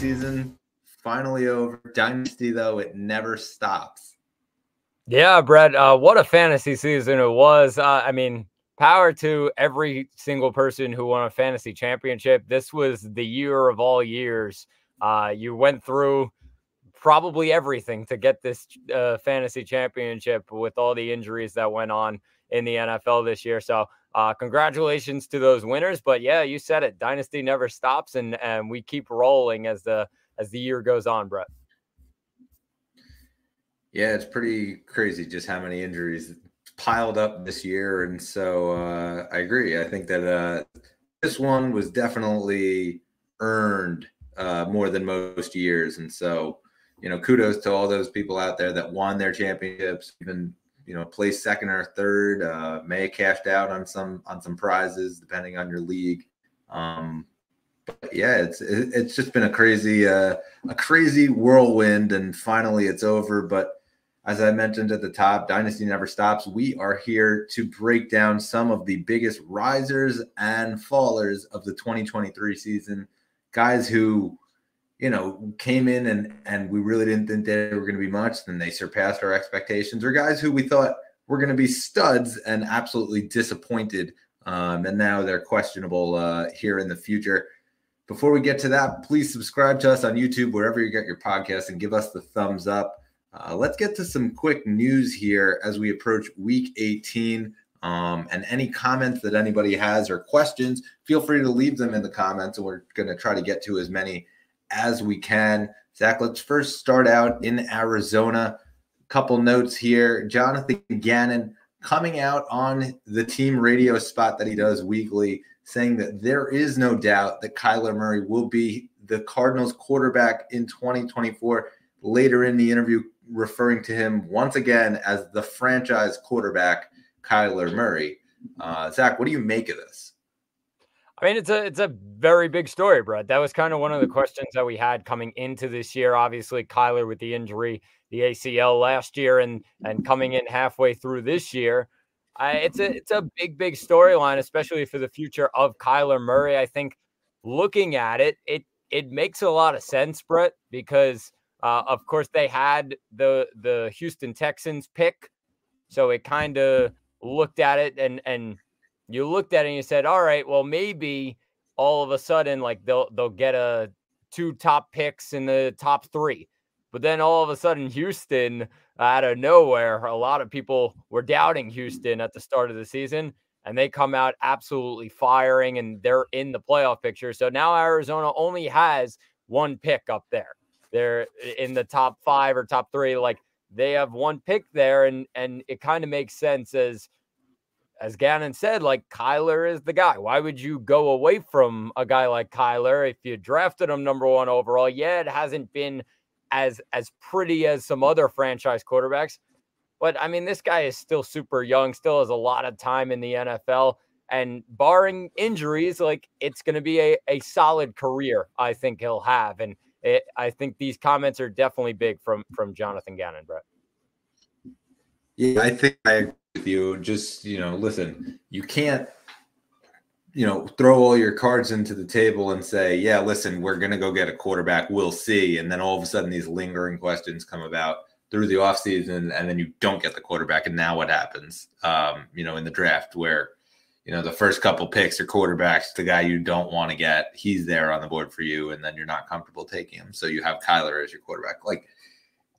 season finally over. Dynasty, though, it never stops. Yeah, Brett, uh, what a fantasy season it was. Uh, I mean, power to every single person who won a fantasy championship. This was the year of all years. Uh, you went through probably everything to get this uh, fantasy championship with all the injuries that went on in the NFL this year. So, uh, congratulations to those winners. But yeah, you said it. Dynasty never stops, and and we keep rolling as the as the year goes on, Brett. Yeah, it's pretty crazy just how many injuries piled up this year, and so uh, I agree. I think that uh, this one was definitely earned uh, more than most years, and so you know, kudos to all those people out there that won their championships, even you know, placed second or third. Uh, may have cashed out on some on some prizes depending on your league. Um, but yeah, it's it's just been a crazy uh, a crazy whirlwind, and finally it's over. But as I mentioned at the top, Dynasty never stops. We are here to break down some of the biggest risers and fallers of the 2023 season. Guys who you know, came in and and we really didn't think they were going to be much, then they surpassed our expectations. Or guys who we thought were going to be studs and absolutely disappointed, um, and now they're questionable uh, here in the future. Before we get to that, please subscribe to us on YouTube wherever you get your podcast and give us the thumbs up. Uh, let's get to some quick news here as we approach Week 18. Um, and any comments that anybody has or questions, feel free to leave them in the comments, and we're going to try to get to as many as we can. Zach, let's first start out in Arizona. Couple notes here. Jonathan Gannon coming out on the team radio spot that he does weekly, saying that there is no doubt that Kyler Murray will be the Cardinals quarterback in 2024. Later in the interview, referring to him once again as the franchise quarterback, Kyler Murray. Uh, Zach, what do you make of this? I mean, it's a it's a very big story, Brett. That was kind of one of the mm-hmm. questions that we had coming into this year. Obviously, Kyler with the injury, the ACL last year, and and coming in halfway through this year. I, it's a it's a big big storyline, especially for the future of Kyler Murray. I think looking at it, it it makes a lot of sense, Brett, because uh, of course they had the the Houston Texans pick, so it kind of looked at it and and you looked at it and you said, all right, well, maybe all of a sudden, like they'll they'll get a two top picks in the top three. But then all of a sudden, Houston out of nowhere, a lot of people were doubting Houston at the start of the season, and they come out absolutely firing, and they're in the playoff picture. So now Arizona only has one pick up there. They're in the top five or top three. Like they have one pick there, and and it kind of makes sense as as Gannon said, like Kyler is the guy. Why would you go away from a guy like Kyler if you drafted him number one overall? Yeah, it hasn't been as as pretty as some other franchise quarterbacks, but I mean, this guy is still super young, still has a lot of time in the NFL, and barring injuries, like it's going to be a a solid career. I think he'll have, and it, I think these comments are definitely big from from Jonathan Gannon, Brett. Yeah, I think I with you. Just you know, listen, you can't you know throw all your cards into the table and say, yeah, listen, we're gonna go get a quarterback. We'll see, and then all of a sudden these lingering questions come about through the offseason and then you don't get the quarterback and now what happens um, you know in the draft where you know the first couple picks are quarterbacks the guy you don't want to get he's there on the board for you and then you're not comfortable taking him so you have kyler as your quarterback like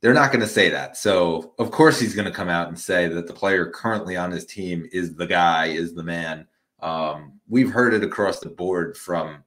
they're not going to say that. So, of course, he's going to come out and say that the player currently on his team is the guy, is the man. Um, we've heard it across the board from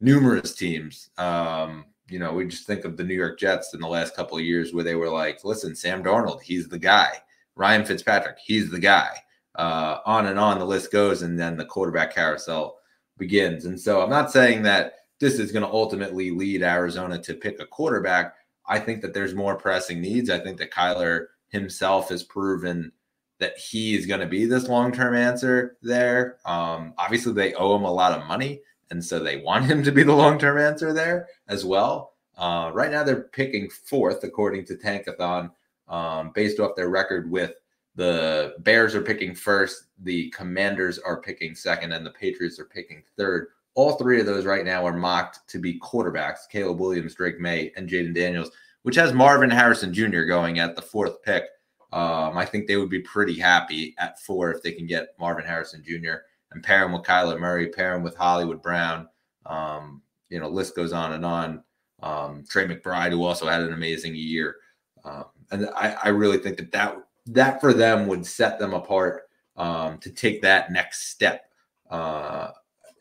numerous teams. Um, you know, we just think of the New York Jets in the last couple of years where they were like, listen, Sam Darnold, he's the guy. Ryan Fitzpatrick, he's the guy. Uh, on and on the list goes. And then the quarterback carousel begins. And so I'm not saying that this is going to ultimately lead Arizona to pick a quarterback I think that there's more pressing needs. I think that Kyler himself has proven that he is going to be this long term answer there. Um, obviously, they owe him a lot of money, and so they want him to be the long term answer there as well. Uh, right now, they're picking fourth according to Tankathon. um, based off their record with the Bears are picking first, the Commanders are picking second, and the Patriots are picking third. All three of those right now are mocked to be quarterbacks Caleb Williams, Drake Maye, and Jayden Daniels, which has Marvin Harrison Jr. going at the fourth pick. Um, I think they would be pretty happy at four if they can get Marvin Harrison Jr. and pair him with Kyler Murray, pair him with Hollywood Brown. Um, you know, list goes on and on. Um, Trey McBride, who also had an amazing year. Um, and I, I, really think that, that that for them would set them apart um, to take that next step. Uh,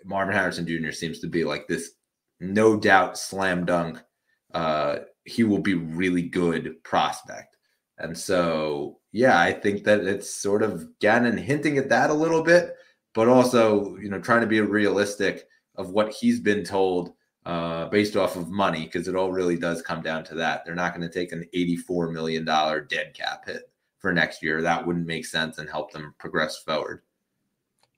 Marvin Harrison Jr. seems to be like this no doubt slam dunk. Uh, he will be really good prospect. And so, yeah, I think that it's sort of Gannon hinting at that a little bit, but also, you know, trying to be realistic of what he's been told uh, based off of money, because it all really does come down to that. They're not going to take an $84 million dead cap hit for next year. That wouldn't make sense and help them progress forward.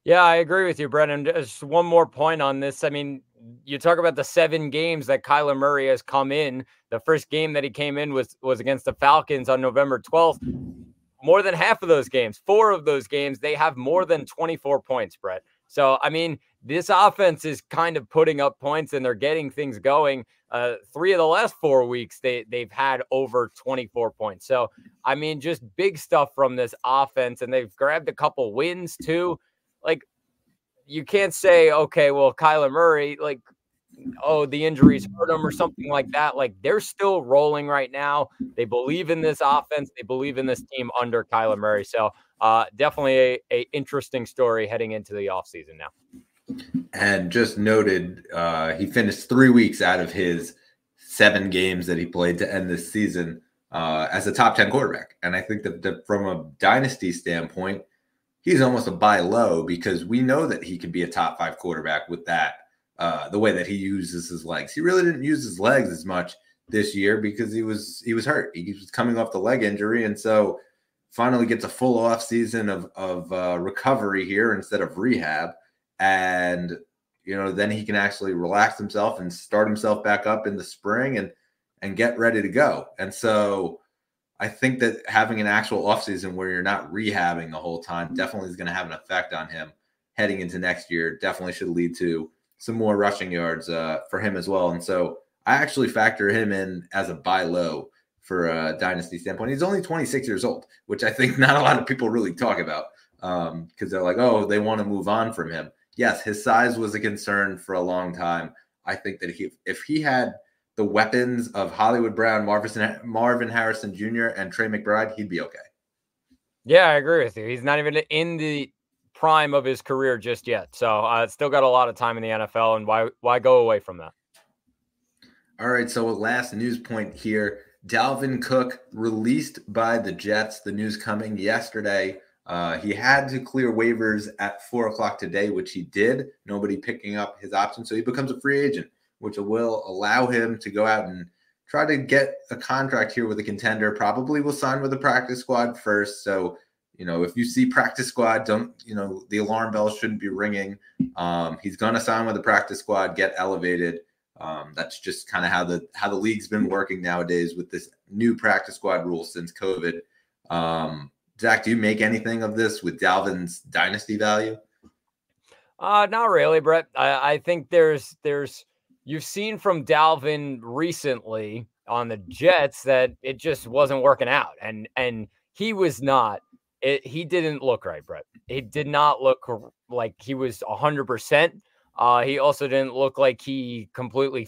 Yeah, I agree with you, Brennan. Just one more point on this. I mean, you talk about the seven games that Kyler Murray has come in. The first game that he came in was was against the Falcons on November 12th. More than half of those games, four of those games, they have more than 24 points, Brett. So, I mean, this offense is kind of putting up points and they're getting things going. Uh, three of the last four weeks, they they've had over 24 points. So, I mean, just big stuff from this offense, and they've grabbed a couple wins too. Like, you can't say, okay, well, Kyler Murray, like, oh, the injuries hurt him or something like that. Like, they're still rolling right now. They believe in this offense. They believe in this team under Kyler Murray. So, uh, definitely a, a interesting story heading into the offseason now. And just noted, uh, he finished three weeks out of his seven games that he played to end this season uh, as a top 10 quarterback. And I think that, that from a dynasty standpoint, he's almost a buy low because we know that he can be a top five quarterback with that, uh, the way that he uses his legs. He really didn't use his legs as much this year because he was he was hurt. He was coming off the leg injury, and so finally gets a full off season of of uh, recovery here instead of rehab and you know then he can actually relax himself and start himself back up in the spring and and get ready to go and so i think that having an actual offseason where you're not rehabbing the whole time definitely is going to have an effect on him heading into next year. Definitely should lead to some more rushing yards uh, for him as well. And so i actually factor him in as a buy low for a dynasty standpoint. He's only 26 years old which i think not a lot of people really talk about because um, they're like oh they want to move on from him. Yes, his size was a concern for a long time. I think that he, if he had the weapons of Hollywood Brown, Marvin, Marvin Harrison Jr., and Trey McBride, he'd be okay. Yeah, I agree with you. He's not even in the prime of his career just yet. So uh, still got a lot of time in the NFL, and why why go away from that? All right. So last news point here: Dalvin Cook released by the Jets. The news coming yesterday. Uh, he had to clear waivers at four o'clock today, which he did. Nobody picking up his option. So he becomes a free agent, which will allow him to go out and try to get a contract here with a contender. Probably will sign with the practice squad first. So, you know, if you see practice squad, don't, you know, the alarm bell shouldn't be ringing. Um, he's going to sign with the practice squad, get elevated. Um, that's just kind of how the how the league's been working nowadays with this new practice squad rule since COVID. Um, Zach, do you make anything of this with Dalvin's dynasty value? Uh, not really, Brett. I, I think there's there's you've seen from Dalvin recently on the Jets that it just wasn't working out, and and he was not. It, he didn't look right, Brett. He did not look like he was hundred percent. Uh, he also didn't look like he completely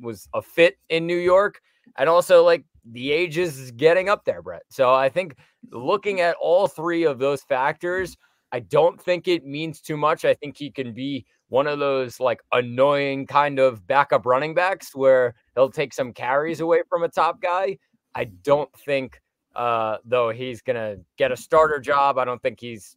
was a fit in New York, and also like the age is getting up there, Brett. So I think looking at all three of those factors, I don't think it means too much. I think he can be one of those like annoying kind of backup running backs where he'll take some carries away from a top guy. I don't think uh though he's to get a starter job. I don't think he's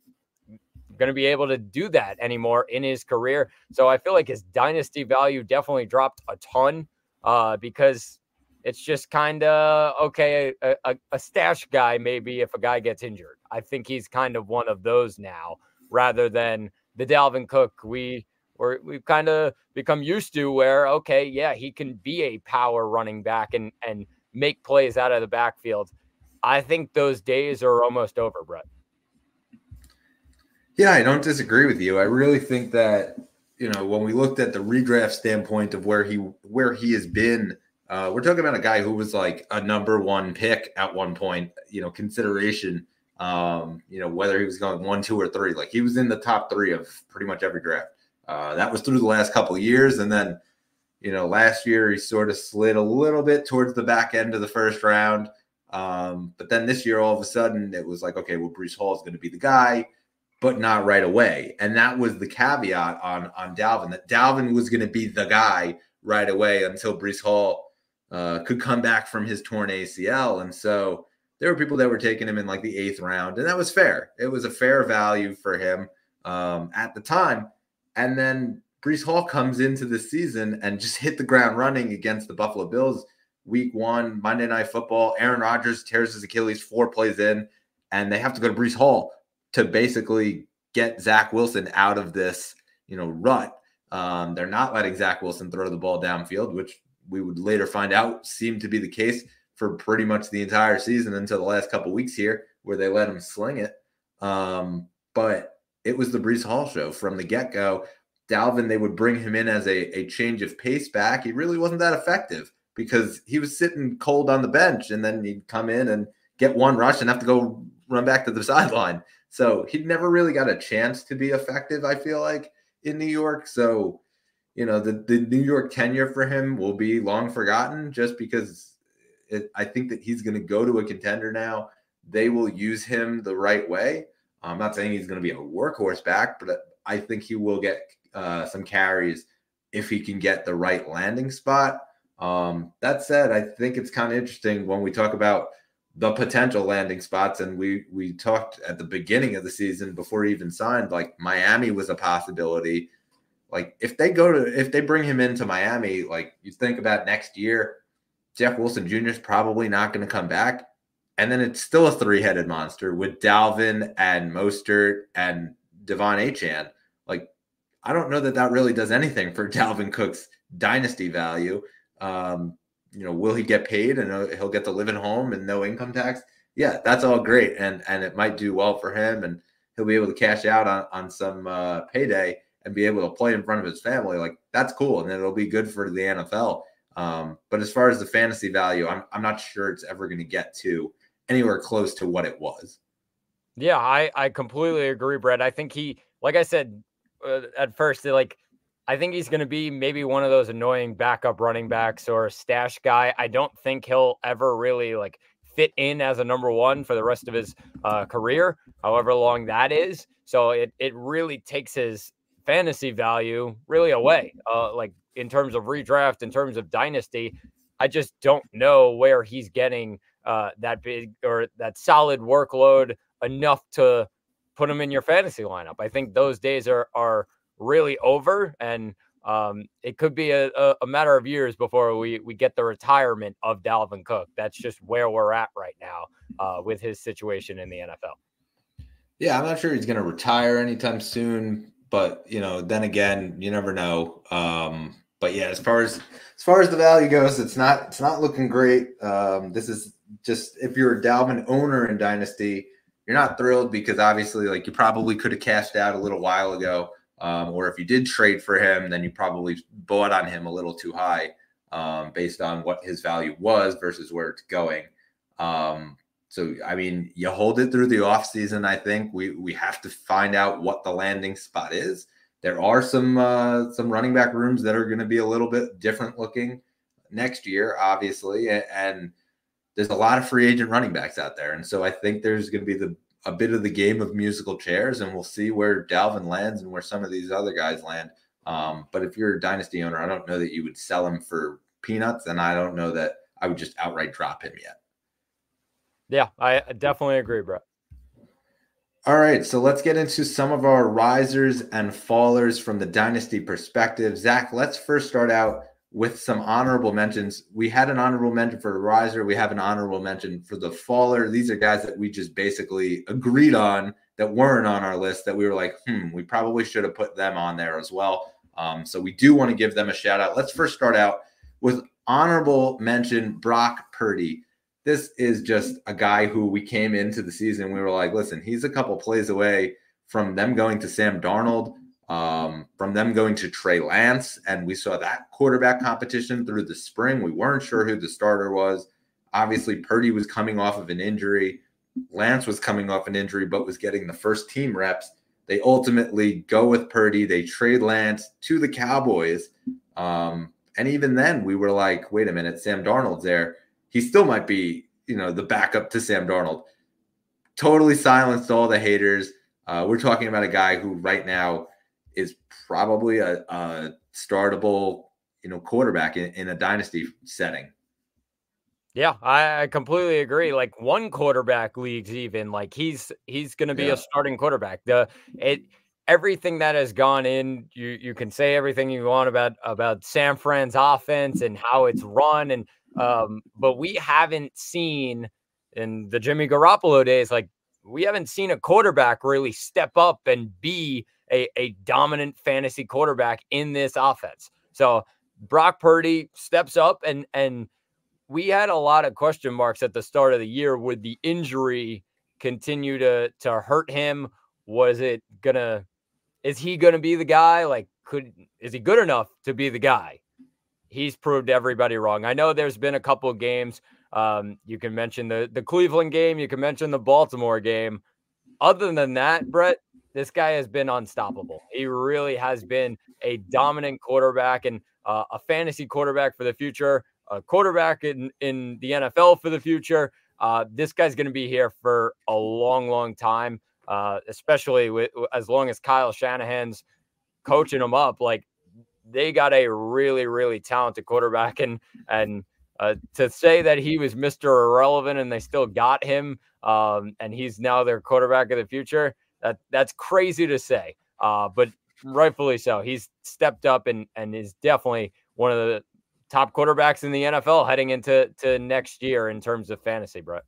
to be able to do that anymore in his career. So I feel like his dynasty value definitely dropped a ton uh because it's just kind of okay, a, a, a, stash guy, maybe if a guy gets injured. I think he's kind of one of those now rather than the Dalvin Cook we or we've kind of become used to where, okay, yeah, he can be a power running back and, and make plays out of the backfield. I think those days are almost over, Brett. Yeah, I don't disagree with you. I really think that you know when we looked at the redraft standpoint of where he where he has been, uh, we're talking about a guy who was like a number one pick at one point. You know, consideration. Um, you know whether he was going one, two, or three. Like he was in the top three of pretty much every draft. Uh, that was through the last couple of years, and then you know last year he sort of slid a little bit towards the back end of the first round. Um, but then this year, all of a sudden, it was like, okay, well, Breece Hall is going to be the guy but not right away. And that was the caveat on on Dalvin that Dalvin was going to be the guy right away until Breece Hall uh, could come back from his torn ACL. And so there were people that were taking him in like the eighth round, and that was fair. It was a fair value for him um, at the time. And then Breece Hall comes into the season and just hit the ground running against the Buffalo Bills. Week one, Monday Night Football. Aaron Rodgers tears his Achilles four plays in, and they have to go to Breece Hall to basically get Zach Wilson out of this, you know, rut. Um, they're not letting Zach Wilson throw the ball downfield, which we would later find out seemed to be the case for pretty much the entire season until the last couple weeks here, where they let him sling it. Um, but it was the Breece Hall show from the get go. Dalvin, they would bring him in as a, a change of pace back. He really wasn't that effective because he was sitting cold on the bench and then he'd come in and get one rush and have to go run back to the sideline. So he never really got a chance to be effective, I feel like, in New York. So, you know, the, the New York tenure for him will be long forgotten just because it, I think that he's going to go to a contender now. They will use him the right way. I'm not saying he's going to be a workhorse back, but I think he will get uh, some carries if he can get the right landing spot. Um, that said, I think it's kind of interesting when we talk about the potential landing spots. And we we talked at the beginning of the season before he even signed, like Miami was a possibility. Like if they go to if they bring him into Miami, like you think about next year, Jeff Wilson Jr. is probably not going to come back. And then it's still a three-headed monster with Dalvin and Mostert and De'Von Achane. Like, I don't know that that really does anything for Dalvin Cook's dynasty value. Um, you know, will he get paid and uh, he'll get to live at home and no income tax? Yeah, that's all great, and and it might do well for him, and he'll be able to cash out on on some uh, payday and be able to play in front of his family. Like that's cool, and then it'll be good for the NFL. Um, but as far as the fantasy value, I'm I'm not sure it's ever going to get to anywhere close to what it was. Yeah, I I completely agree, Brett. I think he, like I said uh, at first, like I think he's going to be maybe one of those annoying backup running backs or stash guy. I don't think he'll ever really like fit in as a number one for the rest of his uh, career, however long that is. So it it really takes his fantasy value really away. Uh, like in terms of redraft, in terms of dynasty, I just don't know where he's getting uh, that big or that solid workload enough to put them in your fantasy lineup. I think those days are are really over, and um, it could be a, a, matter of years before we we get the retirement of Dalvin Cook. That's just where we're at right now uh, with his situation in the NFL. Yeah, I'm not sure he's going to retire anytime soon, but you know, then again, you never know. Um, but yeah, as far as as far as the value goes, it's not it's not looking great. Um, this is just if you're a Dalvin owner in Dynasty, you're not thrilled because obviously, like you probably could have cashed out a little while ago. Um, or if you did trade for him, then you probably bought on him a little too high um, based on what his value was versus where it's going. Um, so, I mean, you hold it through the offseason. I think we we have to find out what the landing spot is. There are some uh, some running back rooms that are going to be a little bit different looking next year, obviously, and there's a lot of free agent running backs out there, and so I think there's going to be the a bit of the game of musical chairs, and we'll see where Dalvin lands and where some of these other guys land. Um, but if you're a dynasty owner, I don't know that you would sell him for peanuts, and I don't know that I would just outright drop him yet. Yeah, I definitely agree, bro. All right, so let's get into some of our risers and fallers from the dynasty perspective. Zach, let's first start out with some honorable mentions. We had an honorable mention for riser. We have an honorable mention for the faller. These are guys that we just basically agreed on that weren't on our list that we were like, hmm, we probably should have put them on there as well. Um, so we do want to give them a shout out. Let's first start out with honorable mention Brock Purdy. this is just a guy who we came into the season. We were like, listen, he's a couple plays away from them going to Sam Darnold, um, from them going to Trey Lance. And we saw that quarterback competition through the spring. We weren't sure who the starter was. Obviously, Purdy was coming off of an injury. Lance was coming off an injury, but was getting the first team reps. They ultimately go with Purdy. They trade Lance to the Cowboys. Um, and even then, we were like, wait a minute, Sam Darnold's there. He still might be, you know, the backup to Sam Darnold. Totally silenced all the haters. Uh, we're talking about a guy who right now is probably a, a startable, you know, quarterback in, in a dynasty setting. Yeah, I, completely agree. Like one quarterback leagues, even like he's he's going to be yeah. a starting quarterback. The it everything that has gone in, you you can say everything you want about about San Fran's offense and how it's run, and um, but we haven't seen in the Jimmy Garoppolo days, like we haven't seen a quarterback really step up and be a, a dominant fantasy quarterback in this offense. So Brock Purdy steps up and and we had a lot of question marks at the start of the year. Would the injury continue to to hurt him? Was it gonna? Is he gonna be the guy? Like, could is he good enough to be the guy? He's proved everybody wrong. I know there's been a couple of games. Um, you can mention the the Cleveland game. You can mention the Baltimore game. Other than that, Brett, this guy has been unstoppable. He really has been a dominant quarterback and uh, a fantasy quarterback for the future a quarterback in, in the NFL for the future. Uh, this guy's going to be here for a long, long time, uh, especially with as long as Kyle Shanahan's coaching him up. Like they got a really, really talented quarterback, and and uh, to say that he was Mister Irrelevant and they still got him, um, and he's now their quarterback of the future. That that's crazy to say, uh, but rightfully so. He's stepped up and and is definitely one of the top quarterbacks in the NFL heading into to next year in terms of fantasy, Brett.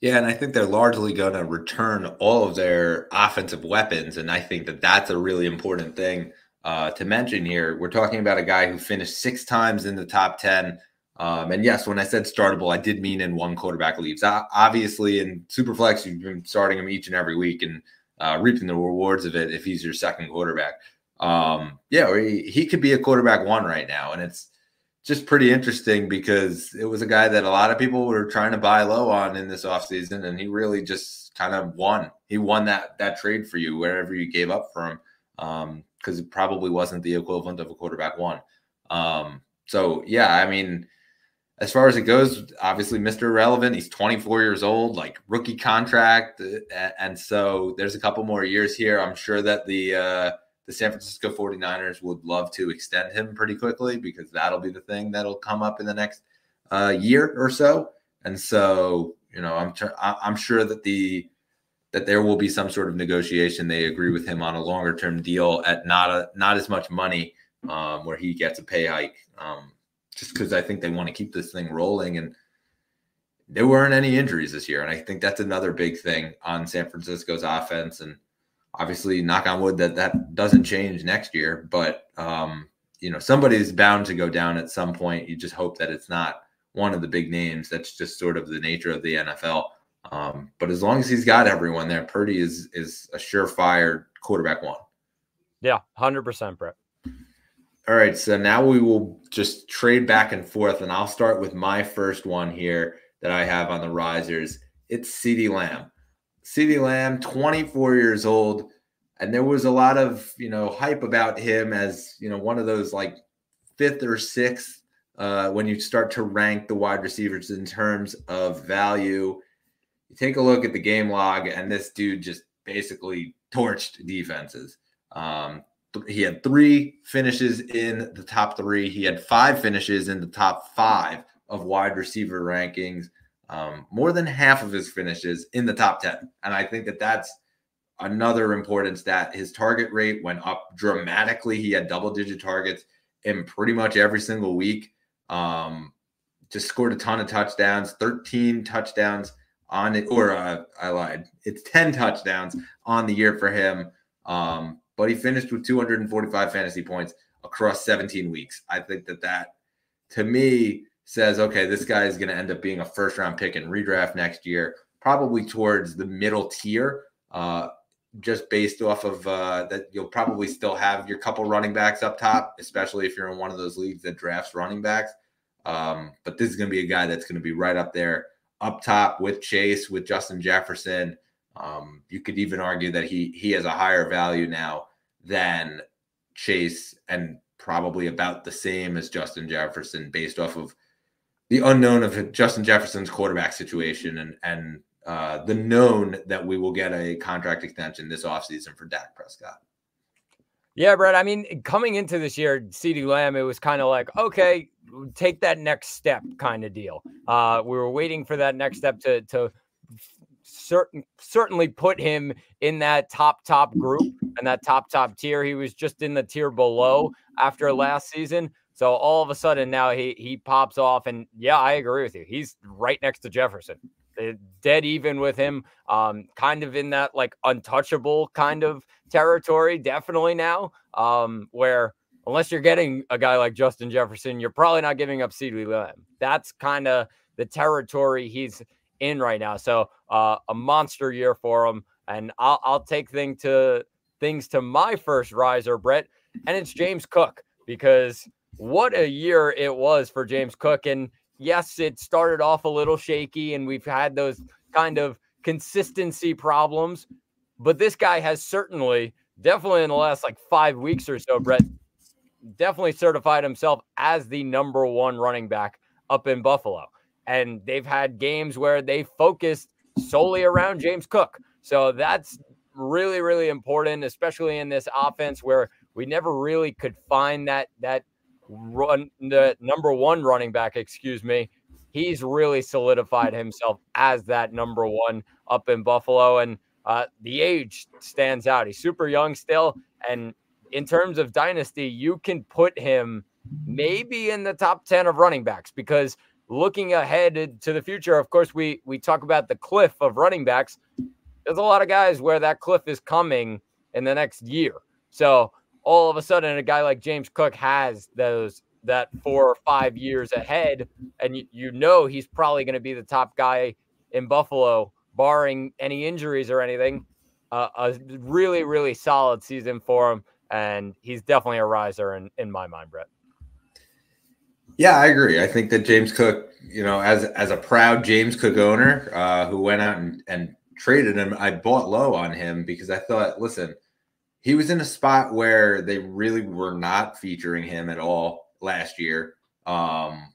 Yeah, and I think they're largely going to return all of their offensive weapons, and I think that that's a really important thing uh, to mention here. We're talking about a guy who finished six times in the top ten. Um, and yes, when I said startable, I did mean in one quarterback leaves. Uh, obviously, in Superflex, you've been starting him each and every week and uh, reaping the rewards of it if he's your second quarterback. Um, yeah, he, he could be a quarterback one right now, and it's just pretty interesting because it was a guy that a lot of people were trying to buy low on in this offseason and he really just kind of won. He won that that trade for you wherever you gave up for him because um, it probably wasn't the equivalent of a quarterback one. Um, so yeah, I mean, as far as it goes, obviously Mr. Irrelevant. He's 24 years old, like rookie contract, uh, and so there's a couple more years here. I'm sure that the uh, the San Francisco 49ers would love to extend him pretty quickly because that'll be the thing that'll come up in the next uh, year or so. And so, you know, I'm I'm sure that the that there will be some sort of negotiation. They agree with him on a longer term deal at not a not as much money, um, where he gets a pay hike. Um, just because I think they want to keep this thing rolling and there weren't any injuries this year. And I think that's another big thing on San Francisco's offense. And obviously knock on wood that that doesn't change next year but um, you know somebody's bound to go down at some point you just hope that it's not one of the big names that's just sort of the nature of the nfl um, but as long as he's got everyone there purdy is is a surefire quarterback one yeah 100% brett all right so now we will just trade back and forth and i'll start with my first one here that i have on the risers it's CeeDee Lamb CeeDee Lamb, 24 years old, and there was a lot of you know hype about him as you know one of those like fifth or sixth uh, when you start to rank the wide receivers in terms of value. You take a look at the game log, and this dude just basically torched defenses. Um, he had three finishes in the top three. He had five finishes in the top five of wide receiver rankings um, more than half of his finishes in the top 10. And I think that that's another important stat. His target rate went up dramatically. He had double digit targets in pretty much every single week. Um, just scored a ton of touchdowns, 13 touchdowns on it, or uh, I lied. It's 10 touchdowns on the year for him. Um, but he finished with 245 fantasy points across 17 weeks. I think that that, to me, says, okay, this guy is going to end up being a first round pick and redraft next year, probably towards the middle tier, uh, just based off of uh, that you'll probably still have your couple running backs up top, especially if you're in one of those leagues that drafts running backs. Um, but this is going to be a guy that's going to be right up there, up top with Chase, with Justin Jefferson. Um, you could even argue that he he has a higher value now than Chase and probably about the same as Justin Jefferson based off of the unknown of Justin Jefferson's quarterback situation and and uh, the known that we will get a contract extension this offseason for Dak Prescott. Yeah, Brett. I mean, coming into this year, CeeDee Lamb, it was kind of like, okay, take that next step kind of deal. Uh, we were waiting for that next step to to certain certainly put him in that top top group and that top top tier. He was just in the tier below after last season. So all of a sudden now he he pops off, and yeah, I agree with you. He's right next to Jefferson, eh, dead even with him. Um, kind of in that like untouchable kind of territory, definitely now. Um, where unless you're getting a guy like Justin Jefferson, you're probably not giving up CeeDee Lamb. That's kind of the territory he's in right now. So uh, a monster year for him, and I'll I'll take thing to things to my first riser, Brett, and it's James Cook because what a year it was for James Cook. And yes, it started off a little shaky, and we've had those kind of consistency problems. But this guy has certainly, definitely in the last like five weeks or so, Brett, definitely certified himself as the number one running back up in Buffalo. And they've had games where they focused solely around James Cook. So that's really, really important, especially in this offense where we never really could find that that run the number one running back, excuse me, he's really solidified himself as that number one up in Buffalo. And uh, the age stands out. He's super young still. And in terms of dynasty, you can put him maybe in the top 10 of running backs because looking ahead to the future, of course, we we talk about the cliff of running backs. There's a lot of guys where that cliff is coming in the next year. So all of a sudden a guy like James Cook has those that four or five years ahead, and you, you know he's probably going to be the top guy in Buffalo, barring any injuries or anything. Uh, a really, really solid season for him, and he's definitely a riser in, in my mind, Brett. Yeah, I agree. I think that James Cook, you know, as as a proud James Cook owner uh, who went out and, and traded him, I bought low on him because I thought, listen, he was in a spot where they really were not featuring him at all last year. Um,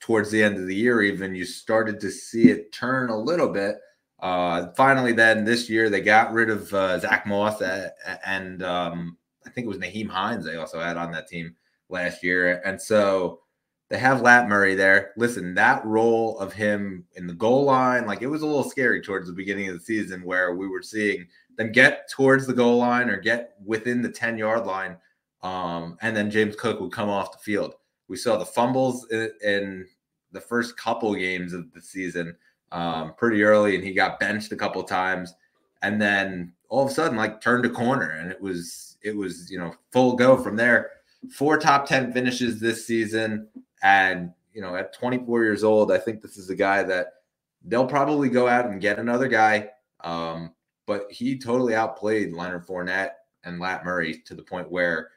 towards the end of the year, even you started to see it turn a little bit. Uh, finally, then this year they got rid of uh, Zack Moss at, and um, I think it was Nyheim Hines they also had on that team last year, and so they have Lat Murray there. Listen, that role of him in the goal line, like it was a little scary towards the beginning of the season where we were seeing them get towards the goal line or get within the 10 yard line. Um, and then James Cook would come off the field. We saw the fumbles in, in the first couple games of the season um, pretty early, and he got benched a couple times. And then all of a sudden, like turned a corner, and it was it was you know full go from there. Four top ten finishes this season, and you know at 24 years old, I think this is a guy that they'll probably go out and get another guy. Um, but he totally outplayed Leonard Fournette and Lat Murray to the point where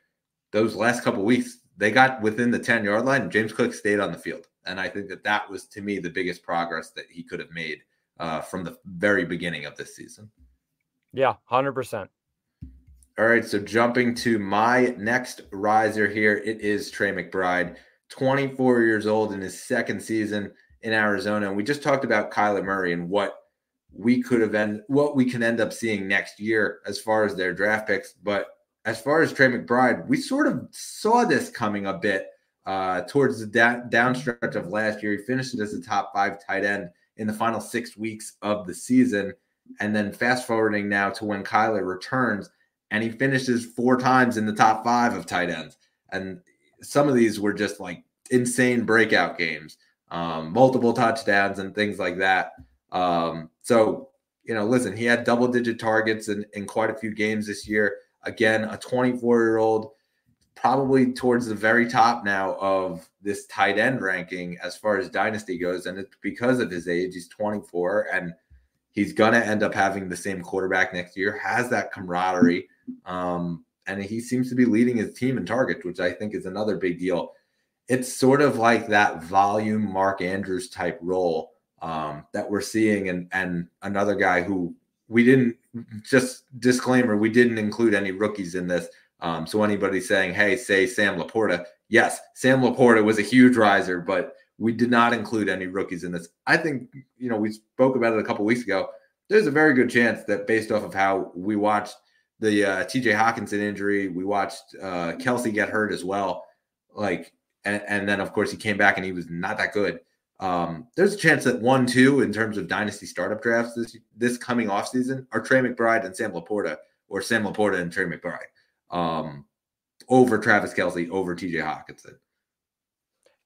those last couple weeks they got within the 10 yard line and James Cook stayed on the field. And I think that that was to me the biggest progress that he could have made uh, from the very beginning of this season. Yeah, 100%. All right. So jumping to my next riser here, it is Trey McBride, 24 years old in his second season in Arizona. And we just talked about Kyler Murray and what we could have end what we can end up seeing next year as far as their draft picks. But as far as Trey McBride, we sort of saw this coming a bit uh, towards the da- downstretch of last year. He finished as a top five tight end in the final six weeks of the season. And then fast forwarding now to when Kyler returns, and he finishes four times in the top five of tight ends. And some of these were just like insane breakout games, um, multiple touchdowns and things like that. Um, so, you know, listen, he had double digit targets in, in quite a few games this year. Again, a 24 year old probably towards the very top now of this tight end ranking as far as dynasty goes. And it's because of his age. He's 24 and he's going to end up having the same quarterback next year, has that camaraderie. Um, and he seems to be leading his team in targets, which I think is another big deal. It's sort of like that volume Mark Andrews type role um, that we're seeing, and and another guy who we didn't just disclaimer we didn't include any rookies in this um, so anybody saying, "Hey, say Sam LaPorta," yes, Sam LaPorta was a huge riser, but we did not include any rookies in this. I think you know we spoke about it a couple weeks ago. There's a very good chance that based off of how we watched the uh, T.J. Hockenson injury, we watched uh, Kelce get hurt as well. Like, and, and then of course he came back and he was not that good. Um, there's a chance that one, two in terms of dynasty startup drafts this this coming off season are Trey McBride and Sam LaPorta, or Sam LaPorta and Trey McBride um, over Travis Kelce, over TJ Hockenson.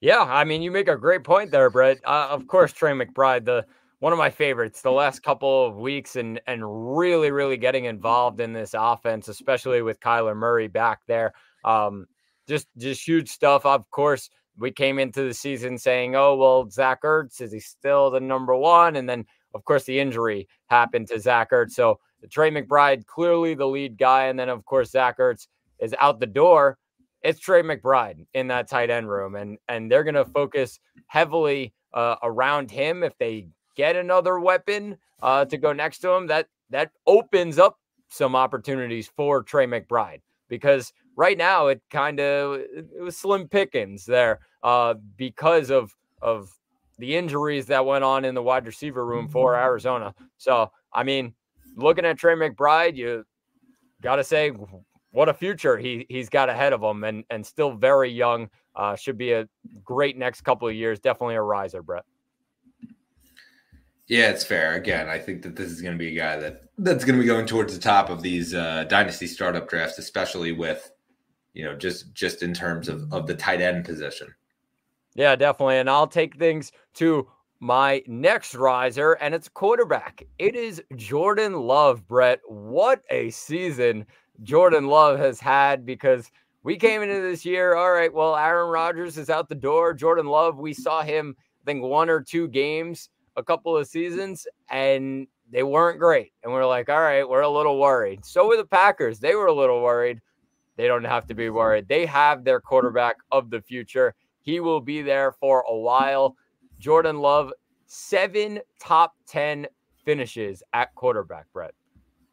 Yeah, I mean, you make a great point there, Brett. Uh, of course, Trey McBride, the one of my favorites the last couple of weeks, and and really, really getting involved in this offense, especially with Kyler Murray back there. Um, just just huge stuff. Of course, we came into the season saying, "Oh, well, Zach Ertz is he still the number one?" And then, of course, the injury happened to Zach Ertz. So Trey McBride, clearly the lead guy. And then, of course, Zach Ertz is out the door. It's Trey McBride in that tight end room. And, and they're going to focus heavily uh, around him. If they get another weapon uh, to go next to him, that, that opens up some opportunities for Trey McBride because right now it kind of it was slim pickings there uh, because of of the injuries that went on in the wide receiver room for mm-hmm. Arizona. So I mean, looking at Trey McBride, you got to say what a future he he's got ahead of him, and and still very young. Uh, should be a great next couple of years. Definitely a riser, Brett. Yeah, it's fair. Again, I think that this is going to be a guy that that's going to be going towards the top of these uh, dynasty startup drafts, especially with you know just just in terms of of the tight end position. Yeah, definitely. And I'll take things to my next riser, and it's quarterback. It is Jordan Love, Brett. What a season Jordan Love has had because we came into this year. All right, well, Aaron Rodgers is out the door. Jordan Love, we saw him, I think, one or two games a couple of seasons, and they weren't great. And we're like, all right, we're a little worried. So were the Packers. They were a little worried. They don't have to be worried. They have their quarterback of the future. He will be there for a while. Jordan Love, seven top 10 finishes at quarterback, Brett.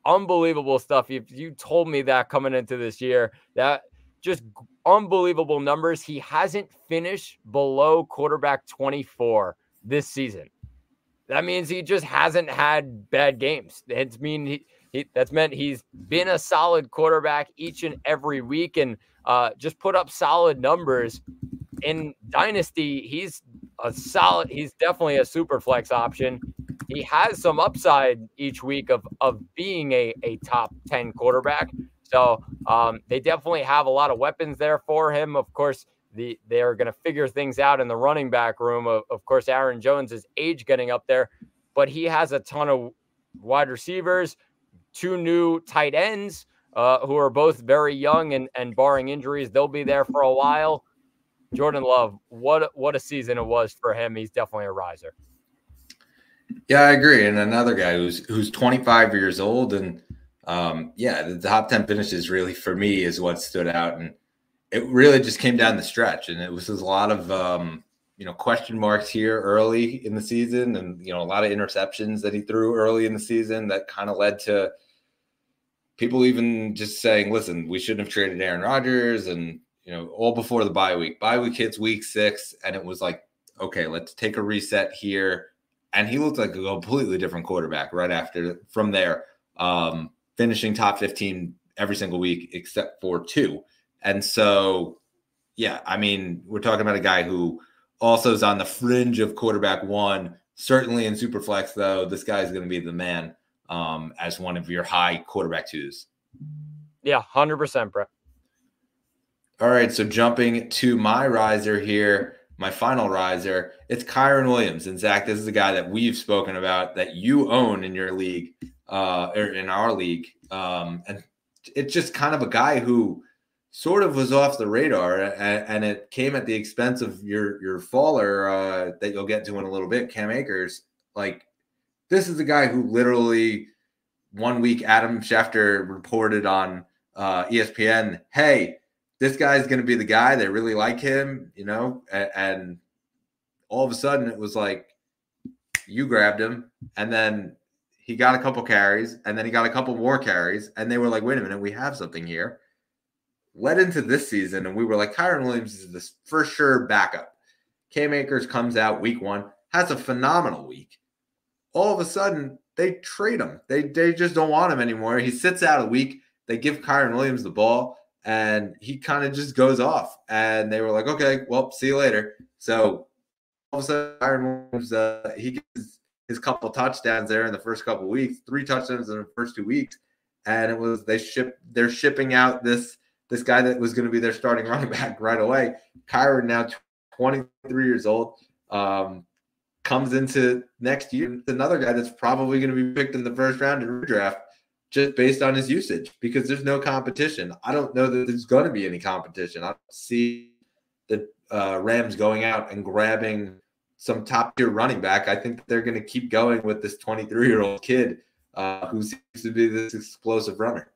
Unbelievable stuff. If you told me that coming into this year, that just unbelievable numbers. He hasn't finished below quarterback 24 this season. That means he just hasn't had bad games. It's mean he, he that's meant he's been a solid quarterback each and every week and uh, just put up solid numbers in dynasty. He's a solid. He's definitely a super flex option. He has some upside each week of of being a a top ten quarterback. So um, they definitely have a lot of weapons there for him. Of course, the they're going to figure things out in the running back room. Of, of course, Aaron Jones' is age getting up there, but he has a ton of wide receivers, two new tight ends uh, who are both very young and and barring injuries, they'll be there for a while. Jordan Love, what what a season it was for him. He's definitely a riser. Yeah, I agree. And another guy who's who's 25 years old, and um, yeah, the top 10 finishes really for me is what stood out, and it really just came down the stretch, and it was a lot of um, you know question marks here early in the season, and you know a lot of interceptions that he threw early in the season that kind of led to people even just saying, "Listen, we shouldn't have traded Aaron Rodgers," and you know, all before the bye week. Bye week hits week six, and it was like, okay, let's take a reset here. And he looked like a completely different quarterback right after from there, um, finishing top 15 every single week except for two. And so, yeah, I mean, we're talking about a guy who also is on the fringe of quarterback one. Certainly in Superflex, though, this guy is going to be the man um, as one of your high quarterback twos. Yeah, 100%, Brett. All right, so jumping to my riser here, my final riser, it's Kyren Williams. And Zach, this is a guy that we've spoken about that you own in your league, uh, or in our league. Um, and it's just kind of a guy who sort of was off the radar, and, and it came at the expense of your your faller uh, that you'll get to in a little bit, Cam Akers. Like this is a guy who literally one week Adam Schefter reported on uh, ESPN, "Hey, this guy's going to be the guy. They really like him, you know." And, and all of a sudden, it was like you grabbed him, and then he got a couple carries, and then he got a couple more carries, and they were like, "Wait a minute, we have something here." Led into this season, and we were like, Kyren Williams is this for sure backup. Cam Akers comes out week one, has a phenomenal week. All of a sudden, they trade him. They they just don't want him anymore. He sits out a week. They give Kyren Williams the ball, and he kind of just goes off. And they were like, okay, well, see you later. So all of a sudden, Kyren Williams, uh, he gets his couple touchdowns there in the first couple weeks, three touchdowns in the first two weeks, and it was they ship they're shipping out this this guy that was going to be their starting running back right away. Kyren now 23 years old, um, comes into next year. Another guy that's probably going to be picked in the first round in redraft just based on his usage because there's no competition. I don't know that there's going to be any competition. I see the uh, Rams going out and grabbing some top tier running back. I think they're going to keep going with this 23 year old kid uh, who seems to be this explosive runner.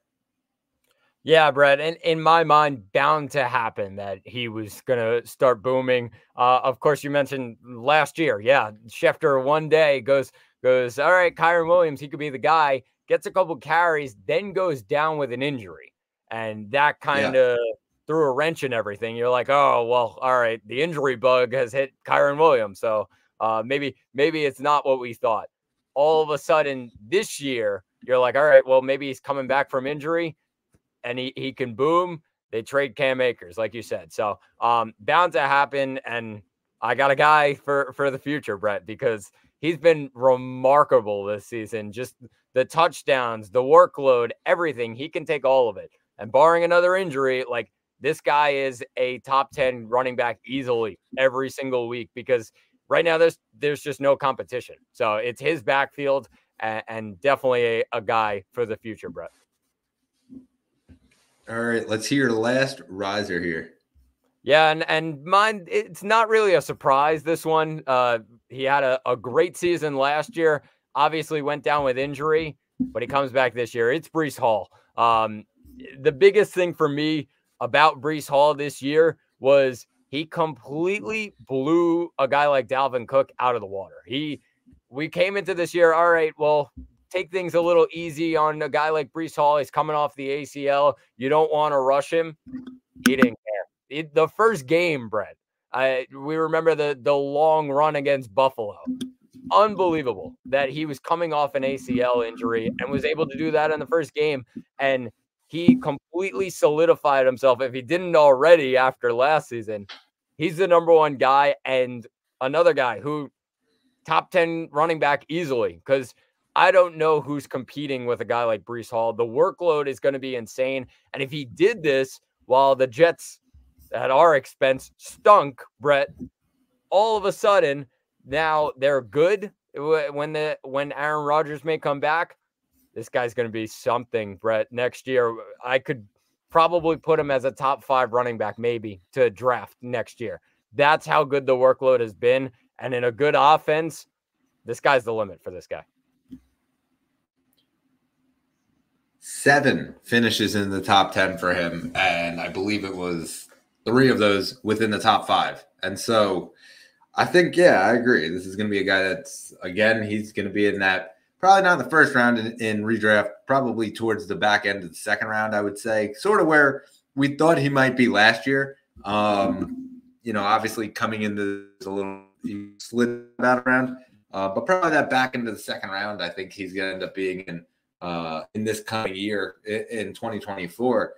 Yeah, Brett, and in my mind, bound to happen that he was going to start booming. Uh, of course, you mentioned last year. Yeah, Schefter one day goes goes, all right, Kyren Williams, he could be the guy. Gets a couple carries, then goes down with an injury, and that kind of yeah. threw a wrench in everything. You're like, oh well, all right, the injury bug has hit Kyren Williams, so uh, maybe maybe it's not what we thought. All of a sudden, this year, you're like, all right, well, maybe he's coming back from injury and he, he can boom, they trade Cam Akers, like you said. So um, bound to happen. And I got a guy for for the future, Brett, because he's been remarkable this season. Just the touchdowns, the workload, everything. He can take all of it. And barring another injury, like this guy is a top 10 running back easily every single week because right now there's there's just no competition. So it's his backfield and, and definitely a, a guy for the future, Brett. All right, let's hear the last riser here. Yeah, and and mine, it's not really a surprise. This one, uh, he had a, a great season last year. Obviously, went down with injury, but he comes back this year. It's Breece Hall. Um, the biggest thing for me about Breece Hall this year was he completely blew a guy like Dalvin Cook out of the water. He, we came into this year, all right, well, take things a little easy on a guy like Breece Hall. He's coming off the ACL. You don't want to rush him. He didn't care. the first game, Brett. I we remember the the long run against Buffalo. Unbelievable that he was coming off an ACL injury and was able to do that in the first game. And he completely solidified himself. If he didn't already after last season, he's the number one guy and another guy who top 10 running back easily because I don't know who's competing with a guy like Breece Hall. The workload is going to be insane. And if he did this while the Jets at our expense stunk, Brett, all of a sudden now they're good when the when Aaron Rodgers may come back. This guy's going to be something, Brett. Next year, I could probably put him as a top five running back, maybe to draft next year. That's how good the workload has been. And in a good offense, this guy's the limit for this guy. Seven finishes in the top 10 for him. And I believe it was three of those within the top five. And so I think, yeah, I agree. This is going to be a guy that's, again, he's going to be in that probably not in the first round in, in, redraft, probably towards the back end of the second round, I would say, sort of where we thought he might be last year. Um, you know, obviously coming into a little slid that around, uh, but probably that back into the second round, I think he's going to end up being in uh, in this coming year in 2024.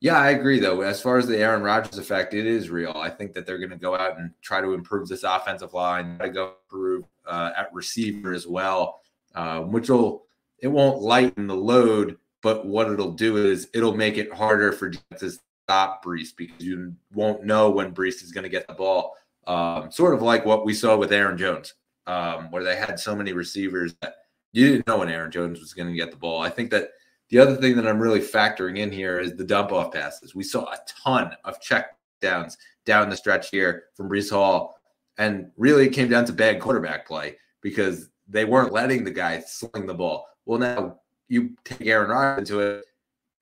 Yeah, I agree though. As far as the Aaron Rodgers effect, it is real. I think that they're going to go out and try to improve this offensive line, try to go improve uh, at receiver as well, uh, which will it won't lighten the load, but what it'll do is it'll make it harder for Jets to stop Breece because you won't know when Breece is going to get the ball. Um, sort of like what we saw with Aaron Jones, um, where they had so many receivers that you didn't know when Aaron Jones was going to get the ball. I think that The other thing that I'm really factoring in here is the dump off passes. We saw a ton of check downs down the stretch here from Breece Hall. And really, it came down to bad quarterback play because they weren't letting the guy sling the ball. Well, now you take Aaron Rodgers into it.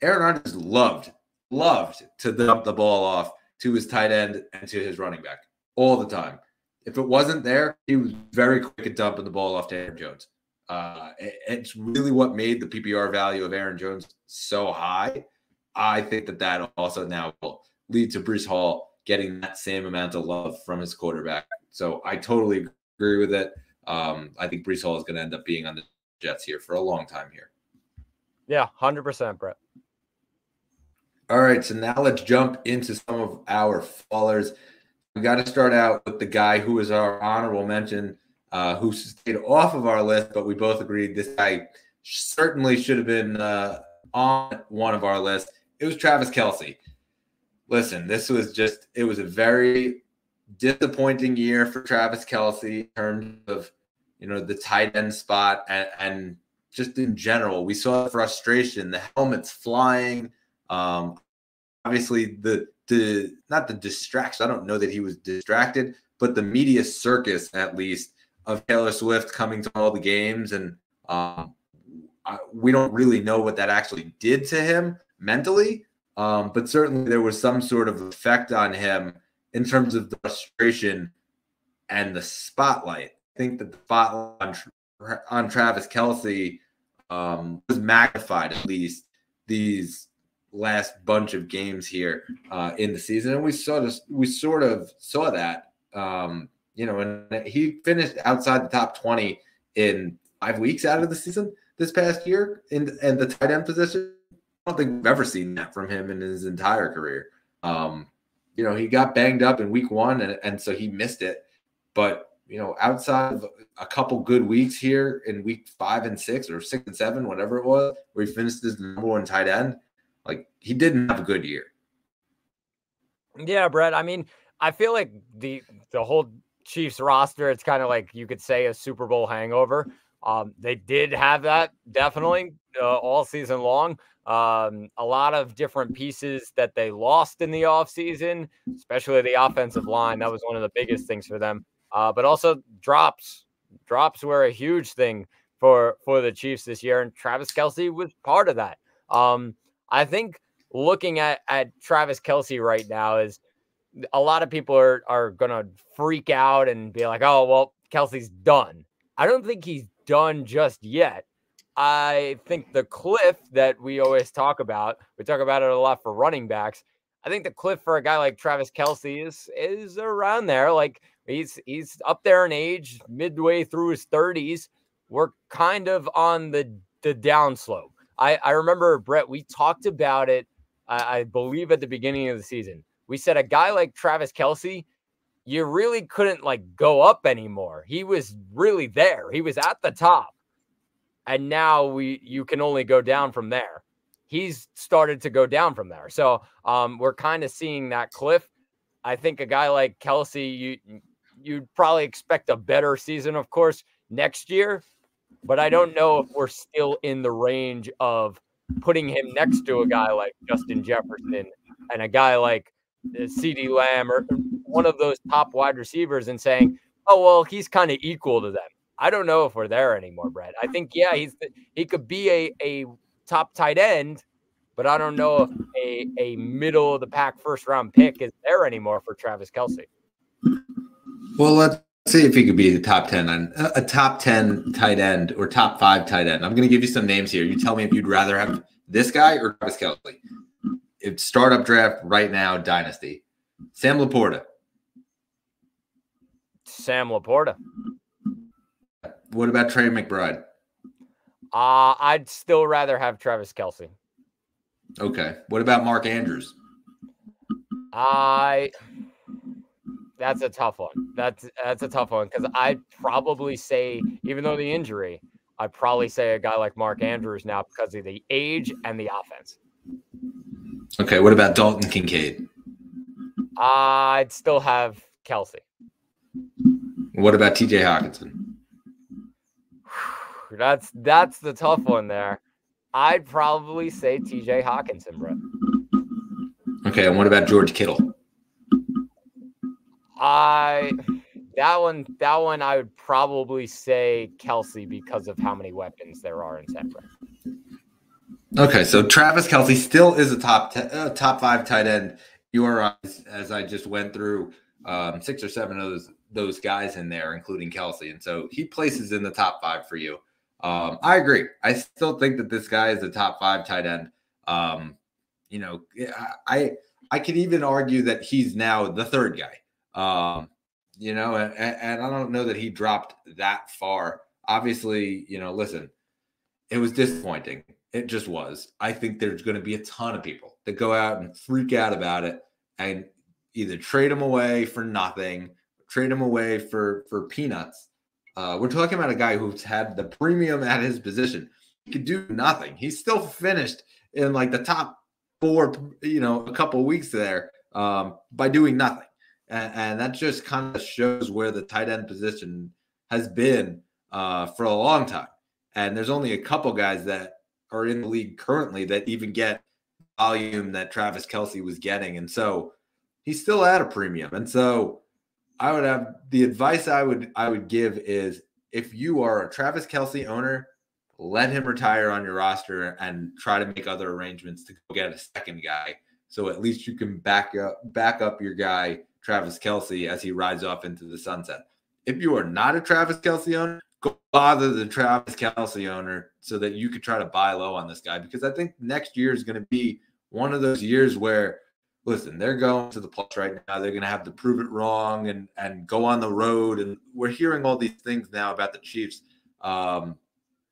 Aaron Rodgers loved, loved to dump the ball off to his tight end and to his running back all the time. If it wasn't there, he was very quick at dumping the ball off to Aaron Jones. Uh, it's really what made the PPR value of Aaron Jones so high. I think that that also now will lead to Breece Hall getting that same amount of love from his quarterback. So I totally agree with it. Um, I think Breece Hall is going to end up being on the Jets here for a long time here. Yeah, hundred percent, Brett. All right, so now let's jump into some of our fallers. We got to start out with the guy who is our honorable mention uh, who stayed off of our list, but we both agreed this guy certainly should have been uh, on one of our lists. It was Travis Kelce. Listen, this was just, it was a very disappointing year for Travis Kelce in terms of, you know, the tight end spot and, and just in general. We saw frustration, the helmets flying. Um, obviously, the, the, not the distraction. I don't know that he was distracted, but the media circus, at least, of Taylor Swift coming to all the games, and um, I, we don't really know what that actually did to him mentally. Um, but certainly there was some sort of effect on him in terms of the frustration and the spotlight. I think that the spotlight on, on Travis Kelce um, was magnified at least these last bunch of games here uh, in the season, and we sort of we sort of saw that um, you know, and he finished outside the top 20 in five weeks out of the season this past year in and the tight end position. I don't think we've ever seen that from him in his entire career. Um, you know, he got banged up in week one and, and so he missed it. But, you know, outside of a couple good weeks here in week five and six or six and seven, whatever it was, where he finished as number one tight end, like he didn't have a good year. Yeah, Brett. I mean, I feel like the the whole Chiefs roster, it's kind of like you could say a Super Bowl hangover. Um, they did have that definitely uh, all season long. Um, a lot of different pieces that they lost in the offseason, especially the offensive line. That was one of the biggest things for them. Uh, but also drops. Drops were a huge thing for for the Chiefs this year, and Travis Kelce was part of that. Um, I think looking at at Travis Kelce right now is a lot of people are are gonna freak out and be like, "Oh, well, Kelce's done." I don't think he's done just yet. I think the cliff that we always talk about, we talk about it a lot for running backs. I think the cliff for a guy like Travis Kelce is is around there. Like he's he's up there in age, midway through his 30s. We're kind of on the the downslope. I, I remember Brett, we talked about it, I, I believe at the beginning of the season we said a guy like Travis Kelce, you really couldn't like go up anymore. He was really there. He was at the top. And now we you can only go down from there. He's started to go down from there. So um, we're kind of seeing that cliff. I think a guy like Kelce, you you'd probably expect a better season, of course, next year. But I don't know if we're still in the range of putting him next to a guy like Justin Jefferson and a guy like CeeDee Lamb or one of those top wide receivers and saying, "Oh well, he's kind of equal to them." I don't know if we're there anymore, Brett. I think yeah, he's he could be a a top tight end, but I don't know if a a middle of the pack first round pick is there anymore for Travis Kelce. Well, let's see if he could be the top ten on a top ten tight end or top five tight end. I'm going to give you some names here. You tell me if you'd rather have this guy or Travis Kelce it's startup draft right now, dynasty. Sam LaPorta. Sam LaPorta. What about Trey McBride? Uh, I'd still rather have Travis Kelce. Okay. What about Mark Andrews? I that's a tough one. That's that's a tough one because I'd probably say, even though the injury, I'd probably say a guy like Mark Andrews now because of the age and the offense. Okay, what about Dalton Kincaid? Uh, I'd still have Kelce. What about TJ Hockenson? That's that's the tough one there. I'd probably say TJ Hockenson, Brett. Okay, and what about George Kittle? I that one that one I would probably say Kelce because of how many weapons there are in San Fran. Okay, so Travis Kelce still is a top ten, uh, top five tight end. You are as I just went through um, six or seven of those those guys in there, including Kelce, and so he places in the top five for you. Um, I agree. I still think that this guy is a top five tight end. Um, you know, I I could even argue that he's now the third guy. Um, you know, and, and I don't know that he dropped that far. Obviously, you know, listen, it was disappointing. It just was. I think there's going to be a ton of people that go out and freak out about it and either trade him away for nothing, trade him away for for peanuts. Uh, we're talking about a guy who's had the premium at his position. He could do nothing. He's still finished in like the top four, you know, a couple weeks there um, by doing nothing, and, and, that just kind of shows where the tight end position has been uh, for a long time. And there's only a couple guys that are in the league currently that even get volume that Travis Kelce was getting, and so he's still at a premium. And so I would have the advice I would I would give is if you are a Travis Kelce owner, let him retire on your roster and try to make other arrangements to go get a second guy. So at least you can back up back up your guy Travis Kelce as he rides off into the sunset. If you are not a Travis Kelce owner, bother the Travis Kelce owner so that you could try to buy low on this guy because I think next year is going to be one of those years where listen, they're going to the plus right now. They're going to have to prove it wrong and and go on the road. And we're hearing all these things now about the Chiefs. Um,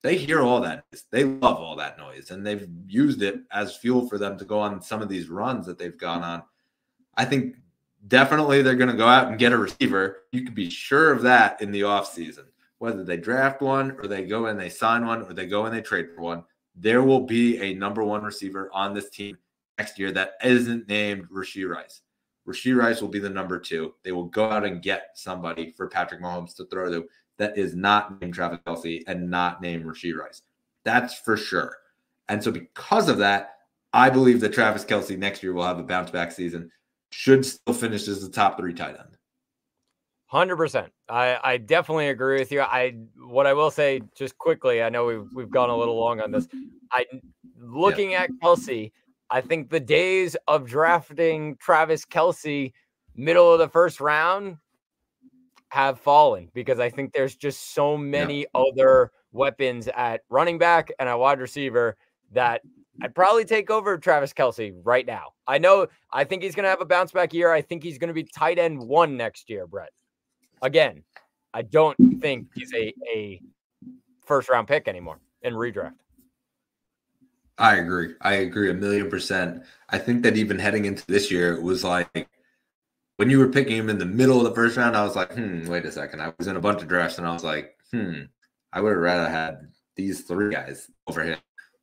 they hear all that. They love all that noise, and they've used it as fuel for them to go on some of these runs that they've gone on. I think definitely they're going to go out and get a receiver. You can be sure of that in the offseason. Whether they draft one or they go and they sign one or they go and they trade for one, there will be a number one receiver on this team next year that isn't named Rashee Rice. Rashee Rice will be the number two. They will go out and get somebody for Patrick Mahomes to throw to that is not named Travis Kelce and not named Rashee Rice. That's for sure. And so, because of that, I believe that Travis Kelce next year will have a bounce back season. Should still finish as the top three tight end. Hundred percent. I, I definitely agree with you. I what I will say just quickly. I know we've we've gone a little long on this. I looking yeah. at Kelce. I think the days of drafting Travis Kelce middle of the first round have fallen because I think there's just so many yeah. other weapons at running back and a wide receiver that I'd probably take over Travis Kelce right now. I know I think he's going to have a bounce back year. I think he's going to be tight end one next year, Brett. Again, I don't think he's a, a first round pick anymore in redraft. I agree. I agree a million percent. I think that even heading into this year, it was like when you were picking him in the middle of the first round, I was like, hmm, wait a second. I was in a bunch of drafts and I was like, hmm, I would have rather had these three guys over him.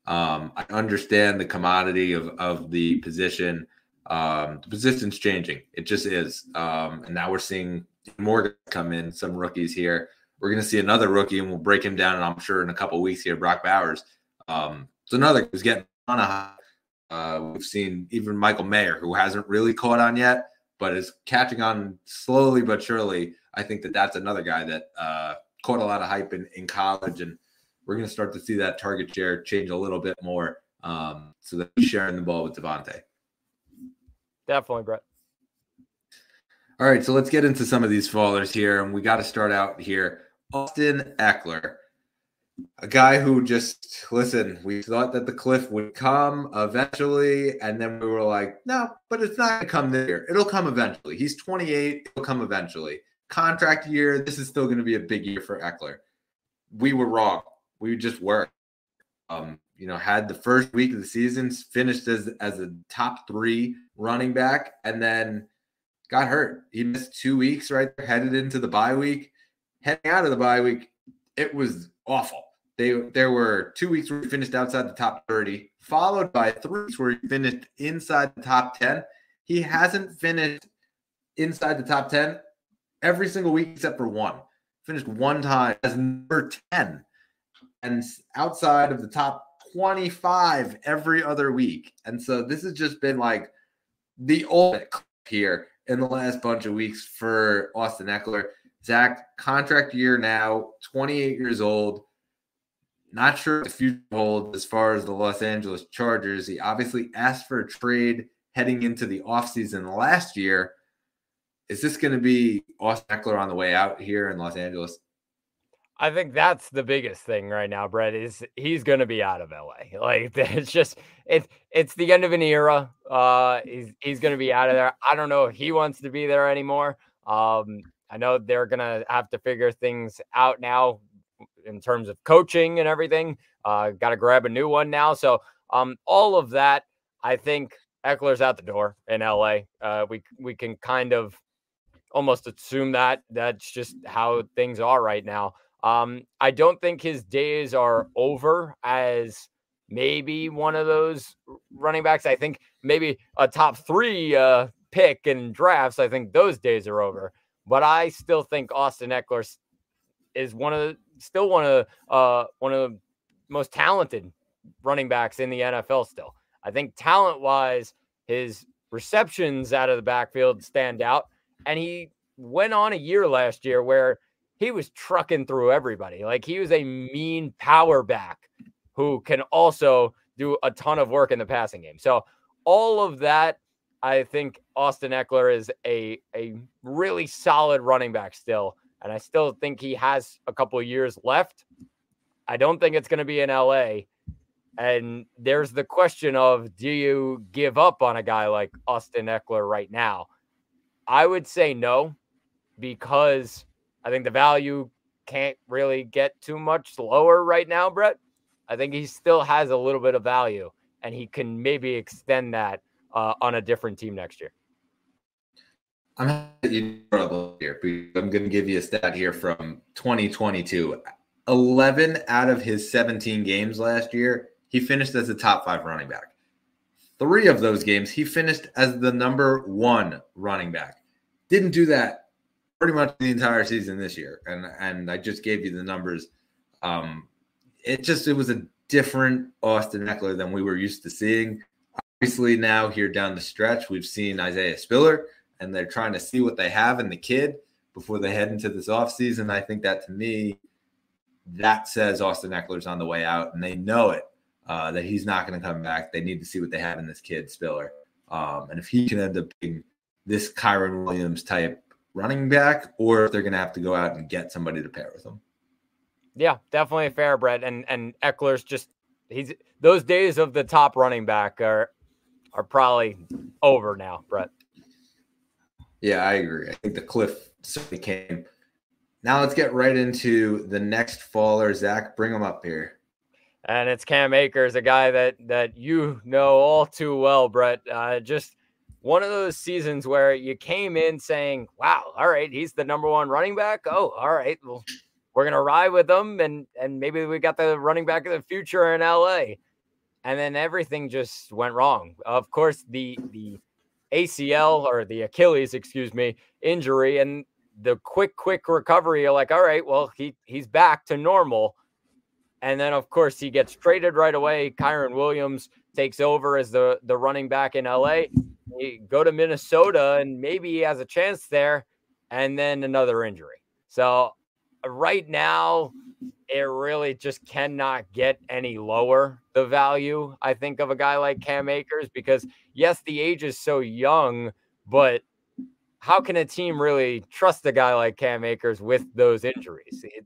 Um, I understand the commodity of, of the position. Um, the position's changing. It just is. Um, and now we're seeing more come in, some rookies here. We're going to see another rookie and we'll break him down, and I'm sure in a couple weeks here, Brock Bowers. Um, it's another who's getting on a high. uh, we've seen even Michael Mayer, who hasn't really caught on yet, but is catching on slowly but surely. I think that that's another guy that uh, caught a lot of hype in, in college, and we're going to start to see that target share change a little bit more. Um, so that he's sharing the ball with Davante. Definitely, Brett. All right, so let's get into some of these fallers here, and we got to start out here. Austin Ekeler a guy who just listen we thought that the cliff would come eventually and then we were like no but it's not to come this year. It'll come eventually. He's 28 it'll come eventually. Contract year this is still to be a big year for ekeler we were wrong. We just were. Um you know had the first week of the season finished as as a top three running back and then got hurt he missed two weeks right there headed into the bye week heading out of the bye week it was awful they there were two weeks where he finished outside the top 30, followed by three weeks where he finished inside the top 10. He hasn't finished inside the top 10 every single week except for one. Finished one time as number 10. And outside of the top 25 every other week. And so this has just been like the ultimate here in the last bunch of weeks for Austin Ekeler. Zach, contract year now, 28 years old. Not sure the future holds as far as the Los Angeles Chargers. He obviously asked for a trade heading into the offseason last year. Is this going to be Austin Ekeler on the way out here in Los Angeles? I think that's the biggest thing right now, Brett, is he's gonna be out of LA. Like it's just it's it's the end of an era. Uh he's he's gonna be out of there. I don't know if he wants to be there anymore. Um I know they're gonna have to figure things out now in terms of coaching and everything. Uh gotta grab a new one now. So um all of that, I think Ekeler's out the door in LA. Uh we we can kind of almost assume that that's just how things are right now. Um, I don't think his days are over as maybe one of those running backs. I think maybe a top three uh, pick in drafts. I think those days are over. But I still think Austin Ekeler is one of the, still one of uh, one of the most talented running backs in the NFL. Still, I think talent wise, his receptions out of the backfield stand out, and he went on a year last year where he was trucking through everybody. Like he was a mean power back who can also do a ton of work in the passing game. So all of that, I think Austin Ekeler is a a really solid running back still, and I still think he has a couple years left. I don't think it's going to be in LA. And there's the question of do you give up on a guy like Austin Ekeler right now? I would say no, because I think the value can't really get too much lower right now, Brett. I think he still has a little bit of value, and he can maybe extend that uh, on a different team next year. I'm you here. I'm going to give you a stat here from 2022. 11 out of his 17 games last year, he finished as a top five running back. Three of those games, he finished as the number one running back. Didn't do that pretty much the entire season this year, and and I just gave you the numbers. Um, it just it was a different Austin Ekeler than we were used to seeing. Obviously, now here down the stretch, we've seen Isaiah Spiller, and they're trying to see what they have in the kid before they head into this offseason. I think that to me, that says Austin Ekeler's on the way out, and they know it uh, that he's not going to come back. They need to see what they have in this kid, Spiller, um, and if he can end up being this Kyren Williams type running back or if they're going to have to go out and get somebody to pair with them. Yeah, definitely fair, Brett. And and Ekeler's just he's those days of the top running back are are probably over now, Brett. Yeah, I agree. I think the cliff certainly came. Now let's get right into the next faller. Zach, bring him up here. And it's Cam Akers, a guy that that you know all too well, Brett. Uh, just one of those seasons where you came in saying, "Wow, all right, he's the number one running back." Oh, all right, well, we're gonna ride with him, and and maybe we got the running back of the future in LA, and then everything just went wrong. Of course, the the ACL or the Achilles, excuse me, injury, and the quick quick recovery. You're like, all right, well, he he's back to normal. And then, of course, he gets traded right away. Kyren Williams takes over as the, the running back in LA go to Minnesota and maybe he has a chance there, and then another injury. So right now, it really just cannot get any lower the value, I think, of a guy like Cam Akers because yes, the age is so young, but how can a team really trust a guy like Cam Akers with those injuries? It,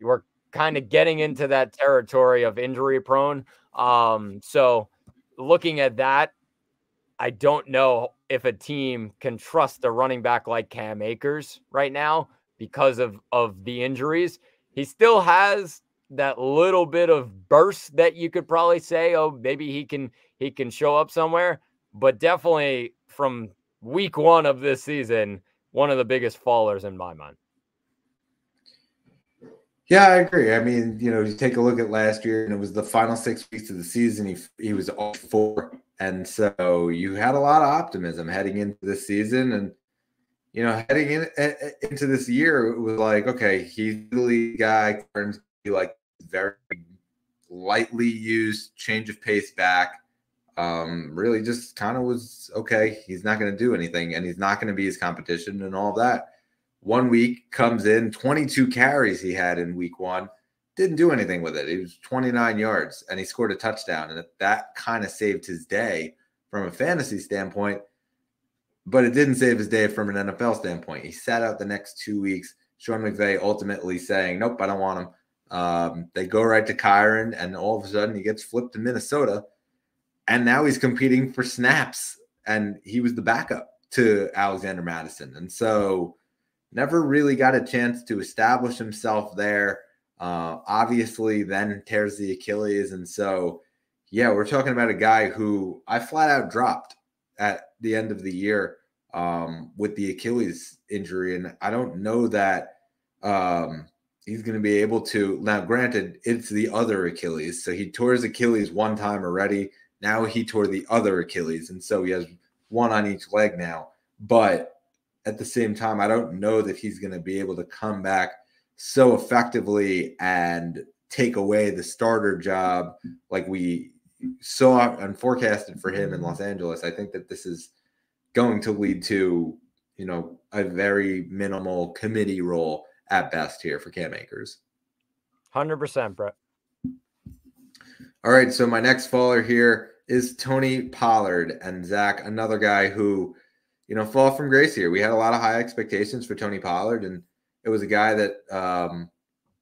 we're kind of getting into that territory of injury prone. Um, so looking at that, I don't know if a team can trust a running back like Cam Akers right now because of of the injuries. He still has that little bit of burst that you could probably say, oh, maybe he can he can show up somewhere, but definitely from week 1 of this season, one of the biggest fallers in my mind. Yeah, I agree. I mean, you know, you take a look at last year, and it was the final six weeks of the season. He he was all four, and so you had a lot of optimism heading into this season, and you know, heading in into this year, it was like, okay, he's the lead guy. Turns like very lightly used change of pace back. Um, really just kind of was okay. He's not going to do anything and he's not going to be his competition and all that. One week comes in, 22 carries he had in week one, didn't do anything with it. He was 29 yards and he scored a touchdown. And that kind of saved his day from a fantasy standpoint, but it didn't save his day from an NFL standpoint. He sat out the next two weeks. Sean McVay ultimately saying, Nope, I don't want him. Um, they go right to Kyren, and all of a sudden he gets flipped to Minnesota. And now he's competing for snaps. And he was the backup to Alexander Mattison. And so never really got a chance to establish himself there. Uh, obviously, then tears the Achilles. And so, yeah, we're talking about a guy who I flat out dropped at the end of the year um, with the Achilles injury. And I don't know that um, he's going to be able to. Now, granted, it's the other Achilles. So he tore his Achilles one time already. Now he tore the other Achilles. And so he has one on each leg now. But at the same time, I don't know that he's going to be able to come back so effectively and take away the starter job like we saw and forecasted for him in Los Angeles. I think that this is going to lead to, you know, a very minimal committee role at best here for Cam Akers. 100%, Brett. All right. So my next faller here is Tony Pollard and Zach, another guy who you know, fall from grace here. We had a lot of high expectations for Tony Pollard, and it was a guy that um,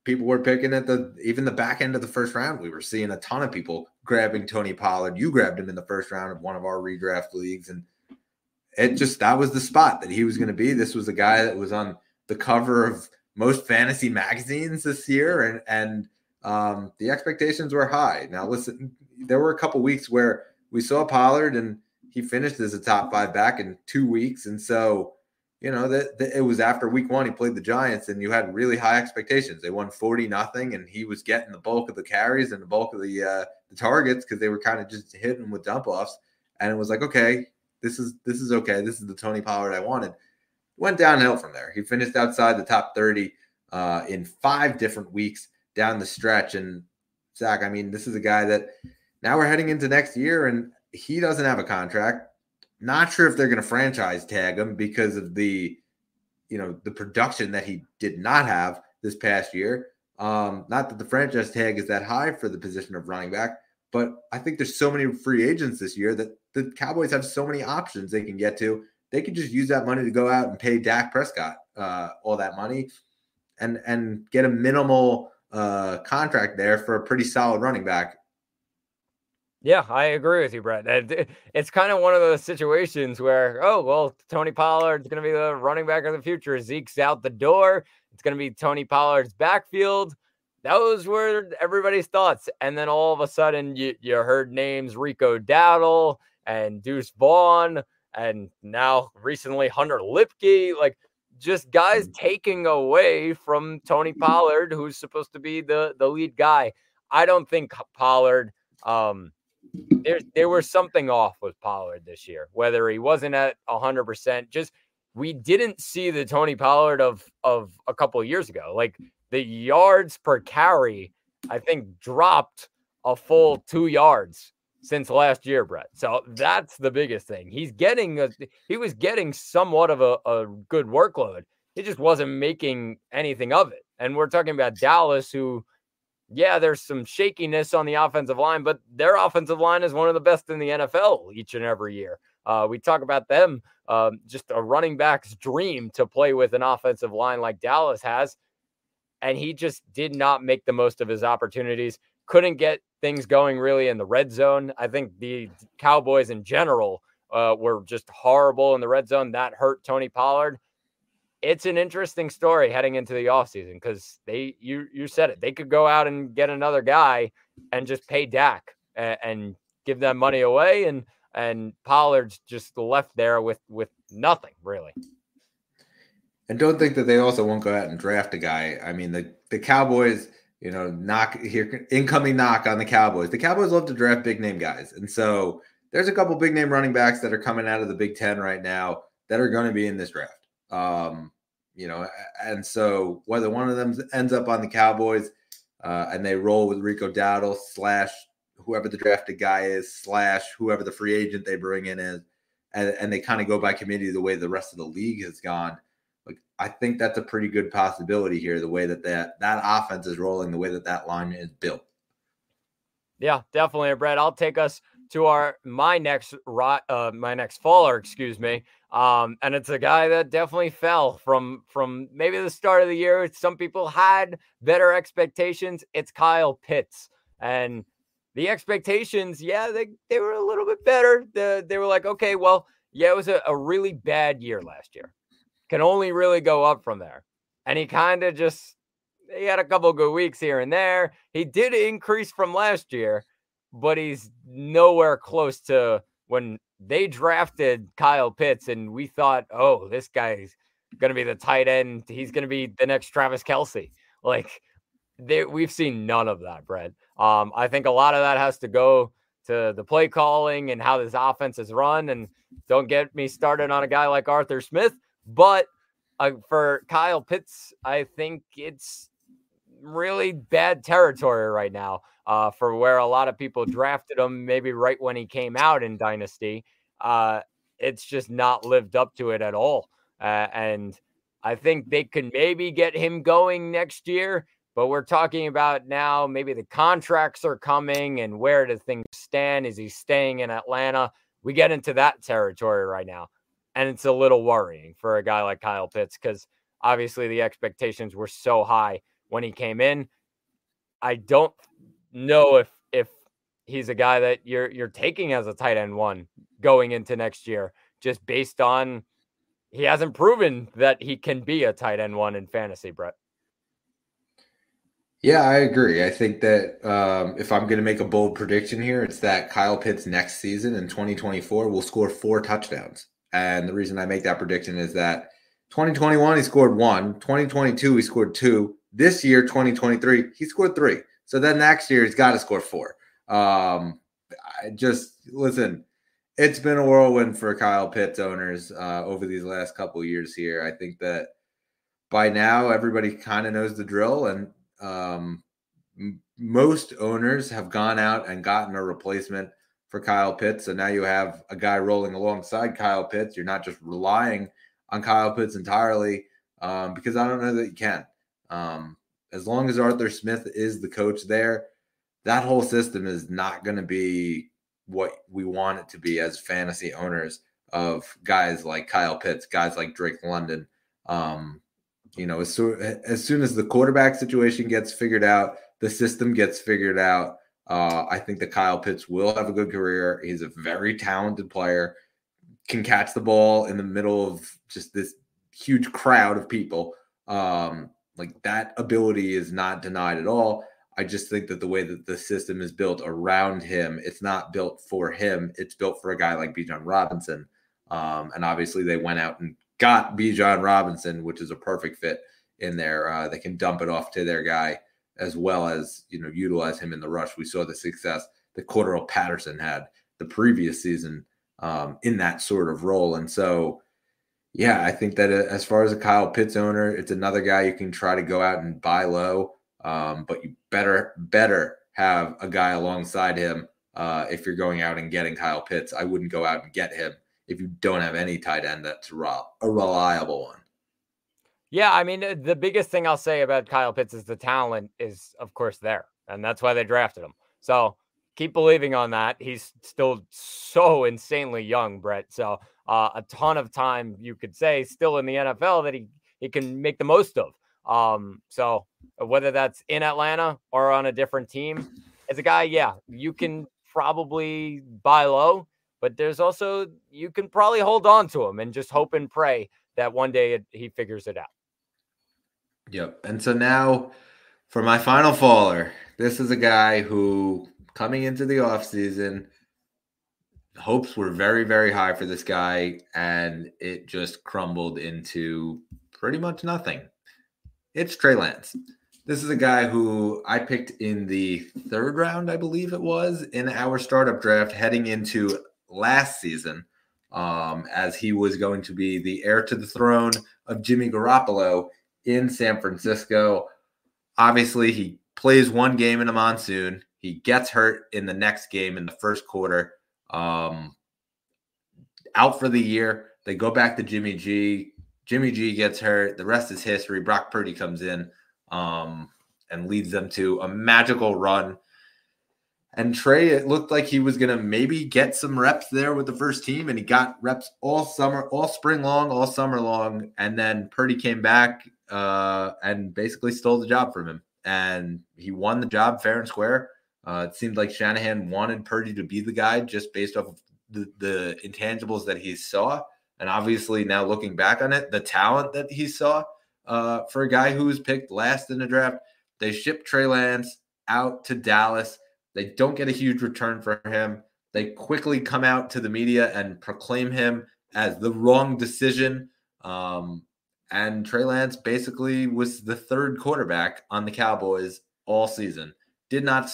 people were picking at the even the back end of the first round. We were seeing a ton of people grabbing Tony Pollard. You grabbed him in the first round of one of our redraft leagues, and it just that was the spot that he was going to be. This was a guy that was on the cover of most fantasy magazines this year, and and um, the expectations were high. Now, listen, there were a couple weeks where we saw Pollard and he finished as a top five back in two weeks. And so, you know, that it was after week one, he played the Giants and you had really high expectations. They won 40 nothing and he was getting the bulk of the carries and the bulk of the uh, the targets because they were kind of just hitting with dump offs. And it was like, okay, this is this is okay. This is the Tony Pollard I wanted. Went downhill from there. He finished outside the top 30 uh, in five different weeks down the stretch. And Zach, I mean, this is a guy that now we're heading into next year, and he doesn't have a contract. Not sure if they're going to franchise tag him because of the, you know, the production that he did not have this past year. Um, not that the franchise tag is that high for the position of running back, but I think there's so many free agents this year that the Cowboys have so many options they can get to. They could just use that money to go out and pay Dak Prescott uh, all that money, and and get a minimal uh, contract there for a pretty solid running back yeah, I agree with you, Brett. It's kind of one of those situations where, oh, well, Tony Pollard's going to be the running back of the future. Zeke's out the door. It's going to be Tony Pollard's backfield. Those were everybody's thoughts. And then all of a sudden, you, you heard names Rico Dowdle and Deuce Vaughn, and now recently Hunter Luepke. Like, just guys mm. taking away from Tony Pollard, who's supposed to be the, the lead guy. I don't think Pollard. Um, there there was something off with Pollard this year, whether he wasn't at hundred percent. Just we didn't see the Tony Pollard of of a couple of years ago. Like the yards per carry, I think dropped a full two yards since last year, Brett. So that's the biggest thing. He's getting a, he was getting somewhat of a, a good workload. He just wasn't making anything of it. And we're talking about Dallas, who yeah, there's some shakiness on the offensive line, but their offensive line is one of the best in the NFL each and every year. Uh, we talk about them, um, just a running back's dream to play with an offensive line like Dallas has. And he just did not make the most of his opportunities. Couldn't get things going really in the red zone. I think the Cowboys in general uh, were just horrible in the red zone. That hurt Tony Pollard it's an interesting story heading into the offseason because they you you said it they could go out and get another guy and just pay Dak and, and give them money away and and Pollard's just left there with with nothing really. And don't think that they also won't go out and draft a guy. I mean the the Cowboys, you know, knock here incoming knock on the Cowboys. The Cowboys love to draft big name guys, and so there's a couple big name running backs that are coming out of the Big Ten right now that are going to be in this draft. Um, you know, and so whether one of them ends up on the Cowboys, uh, and they roll with Rico Dowdle slash whoever the drafted guy is slash whoever the free agent they bring in is, and, and they kind of go by committee the way the rest of the league has gone. Like I think that's a pretty good possibility here. The way that that that offense is rolling, the way that that line is built. Yeah, definitely, Brett. I'll take us to our my next uh, my next faller, excuse me. Um, and it's a guy that definitely fell from from maybe the start of the year. Some people had better expectations. It's Kyle Pitts, and the expectations, yeah, they they were a little bit better. The, they were like, okay, well, yeah, it was a, a really bad year last year. Can only really go up from there, and he kind of just he had a couple good weeks here and there. He did increase from last year, but he's nowhere close to when they drafted Kyle Pitts and we thought, oh, this guy's going to be the tight end. He's going to be the next Travis Kelce. Like, they, we've seen none of that, Brett. Um, I think a lot of that has to go to the play calling and how this offense is run. And don't get me started on a guy like Arthur Smith, but uh, for Kyle Pitts, I think it's really bad territory right now uh, for where a lot of people drafted him, maybe right when he came out in Dynasty. Uh, it's just not lived up to it at all. Uh, and I think they could maybe get him going next year, but we're talking about now maybe the contracts are coming and where do things stand? Is he staying in Atlanta? We get into that territory right now. And it's a little worrying for a guy like Kyle Pitts because obviously the expectations were so high when he came in. I don't know if if he's a guy that you're you're taking as a tight end one going into next year, just based on he hasn't proven that he can be a tight end one in fantasy, Brett. Yeah, I agree. I think that um, if I'm going to make a bold prediction here, it's that Kyle Pitts next season in 2024 will score four touchdowns. And the reason I make that prediction is that 2021 he scored one, 2022 he scored two, this year, 2023, he scored three. So then next year, he's got to score four. Um, I just listen. It's been a whirlwind for Kyle Pitts owners uh, over these last couple years here. I think that by now everybody kind of knows the drill, and um, most owners have gone out and gotten a replacement for Kyle Pitts. So now you have a guy rolling alongside Kyle Pitts. You're not just relying on Kyle Pitts entirely um, because I don't know that you can. Um, as long as Arthur Smith is the coach there, that whole system is not going to be what we want it to be as fantasy owners of guys like Kyle Pitts, guys like Drake London. Um, you know, as, so, as soon as the quarterback situation gets figured out, the system gets figured out. Uh, I think that Kyle Pitts will have a good career. He's a very talented player, can catch the ball in the middle of just this huge crowd of people. Um, like that ability is not denied at all. I just think that the way that the system is built around him, it's not built for him. It's built for a guy like Bijan Robinson. Um, and obviously, they went out and got Bijan Robinson, which is a perfect fit in there. Uh, they can dump it off to their guy as well as you know utilize him in the rush. We saw the success that Cordarrelle Patterson had the previous season um, in that sort of role, and so yeah, I think that uh, as far as a Kyle Pitts owner, it's another guy you can try to go out and buy low, um, but you better better have a guy alongside him uh, if you're going out and getting Kyle Pitts. I wouldn't go out and get him if you don't have any tight end that's a reliable one. Yeah, I mean uh, the biggest thing I'll say about Kyle Pitts is the talent is of course there, and that's why they drafted him. So keep believing on that. He's still so insanely young, Brett. So uh, a ton of time, you could say, still in the NFL that he he can make the most of. Um, so uh, whether that's in Atlanta or on a different team, as a guy, yeah, you can probably buy low, but there's also you can probably hold on to him and just hope and pray that one day it, he figures it out. Yep. And so now for my final faller, this is a guy who coming into the offseason hopes were very, very high for this guy, and it just crumbled into pretty much nothing. It's Trey Lance. This is a guy who I picked in the third round, I believe it was, in our startup draft heading into last season, um, as he was going to be the heir to the throne of Jimmy Garoppolo in San Francisco. Obviously, he plays one game in a monsoon. He gets hurt in the next game in the first quarter. Um, out for the year. They go back to Jimmy G. Jimmy G gets hurt. The rest is history. Brock Purdy comes in um, and leads them to a magical run. And Trey, it looked like he was going to maybe get some reps there with the first team, and he got reps all summer, all spring long, all summer long. And then Purdy came back uh, and basically stole the job from him. And he won the job fair and square. Uh, it seemed like Shanahan wanted Purdy to be the guy just based off of the, the intangibles that he saw. And obviously, now looking back on it, the talent that he saw uh, for a guy who was picked last in the draft, they shipped Trey Lance out to Dallas. They don't get a huge return for him. They quickly come out to the media and proclaim him as the wrong decision. Um, and Trey Lance basically was the third quarterback on the Cowboys all season. Did not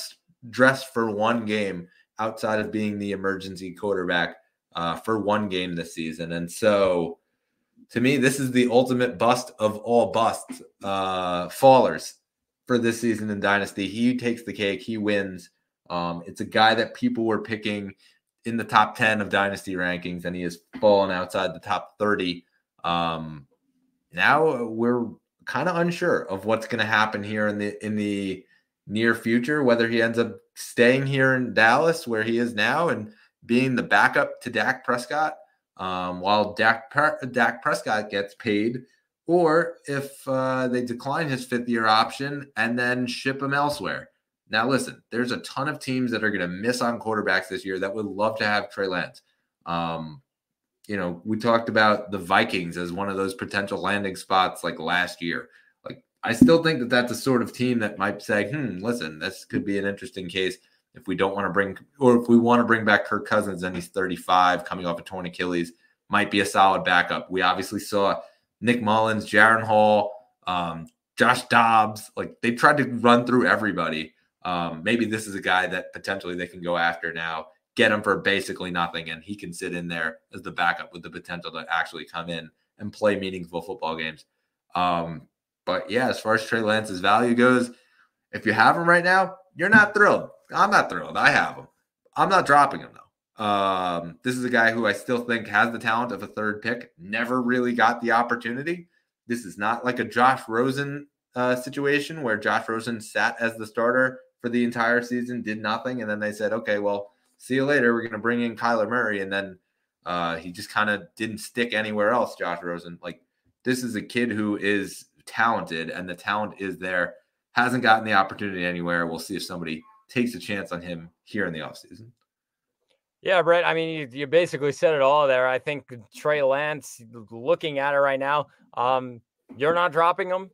dress for one game outside of being the emergency quarterback uh, for one game this season. And so, to me, this is the ultimate bust of all busts, uh, fallers for this season in Dynasty. He takes the cake, he wins. Um, it's a guy that people were picking in the top 10 of Dynasty rankings, and he has fallen outside the top 30. Um, now we're kind of unsure of what's going to happen here in the in the near future, whether he ends up staying here in Dallas where he is now and being the backup to Dak Prescott um, while Dak, Dak Prescott gets paid, or if uh, they decline his fifth year option and then ship him elsewhere. Now, listen, there's a ton of teams that are going to miss on quarterbacks this year that would love to have Trey Lance. Um, you know, we talked about the Vikings as one of those potential landing spots like last year. I still think that that's a sort of team that might say, hmm, listen, this could be an interesting case if we don't want to bring, or if we want to bring back Kirk Cousins and he's 35 coming off a torn Achilles, might be a solid backup. We obviously saw Nick Mullens, Jaren Hall, um, Josh Dobbs. Like they tried to run through everybody. Um, maybe this is a guy that potentially they can go after now, get him for basically nothing, and he can sit in there as the backup with the potential to actually come in and play meaningful football games. Um, but yeah, as far as Trey Lance's value goes, if you have him right now, you're not thrilled. I'm not thrilled. I have him. I'm not dropping him though. Um, this is a guy who I still think has the talent of a third pick. Never really got the opportunity. This is not like a Josh Rosen uh, situation where Josh Rosen sat as the starter for the entire season, did nothing, and then they said, "Okay, well, see you later. We're going to bring in Kyler Murray," and then uh, he just kind of didn't stick anywhere else. Josh Rosen, like this is a kid who is talented and the talent is there. Hasn't gotten the opportunity anywhere. We'll see if somebody takes a chance on him here in the offseason. Yeah, Brett. I mean, you, you, basically said it all there. I think Trey Lance, looking at it right now, um, you're not dropping him.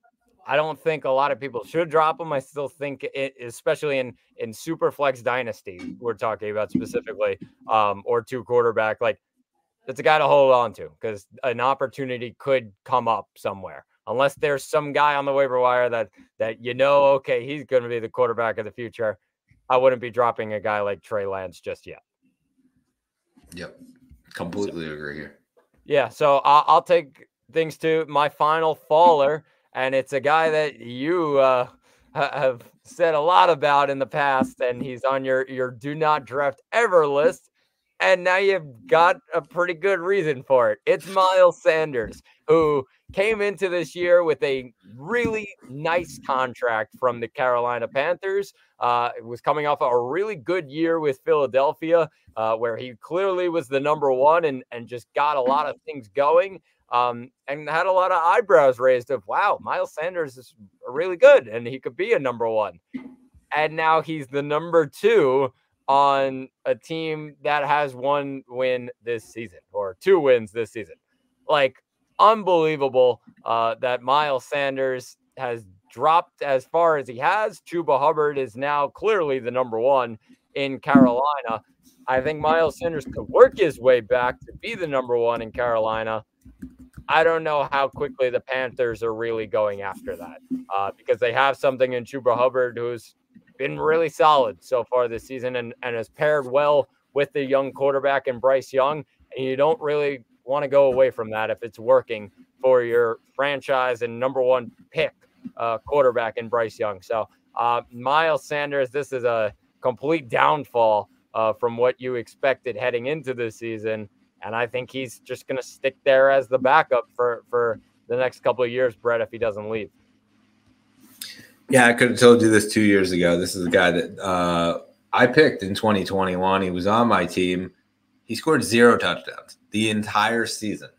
I don't think a lot of people should drop him. I still think, it, especially in in super flex dynasty, we're talking about specifically, um, or two quarterback, like it's a guy to hold on to because an opportunity could come up somewhere unless there's some guy on the waiver wire that that you know, okay, he's going to be the quarterback of the future. I wouldn't be dropping a guy like Trey Lance just yet. Yep, completely so, agree here. Yeah, so I'll, I'll, take things to my final faller, and it's a guy that you uh, have said a lot about in the past, and he's on your your do not draft ever list. And now you've got a pretty good reason for it. It's Miles Sanders, who came into this year with a really nice contract from the Carolina Panthers. Uh, was coming off a really good year with Philadelphia, uh, where he clearly was the number one and, and just got a lot of things going. Um, and had a lot of eyebrows raised of wow, Miles Sanders is really good and he could be a number one. And now he's the number two on a team that has one win this season or two wins this season. Like unbelievable uh, that Miles Sanders has dropped as far as he has. Chuba Hubbard is now clearly the number one in Carolina. I think Miles Sanders could work his way back to be the number one in Carolina. I don't know how quickly the Panthers are really going after that uh, because they have something in Chuba Hubbard who's been really solid so far this season and, and has paired well with the young quarterback and Bryce Young. And you don't really want to go away from that if it's working for your franchise and number one pick uh, quarterback in Bryce Young. So Uh, Miles Sanders, this is a complete downfall uh, from what you expected heading into the season. And I think he's just going to stick there as the backup for, for the next couple of years, Brett, if he doesn't leave. Yeah, I could have told you this two years ago. This is a guy that uh, I picked in 2021. He was on my team. He scored zero touchdowns the entire season.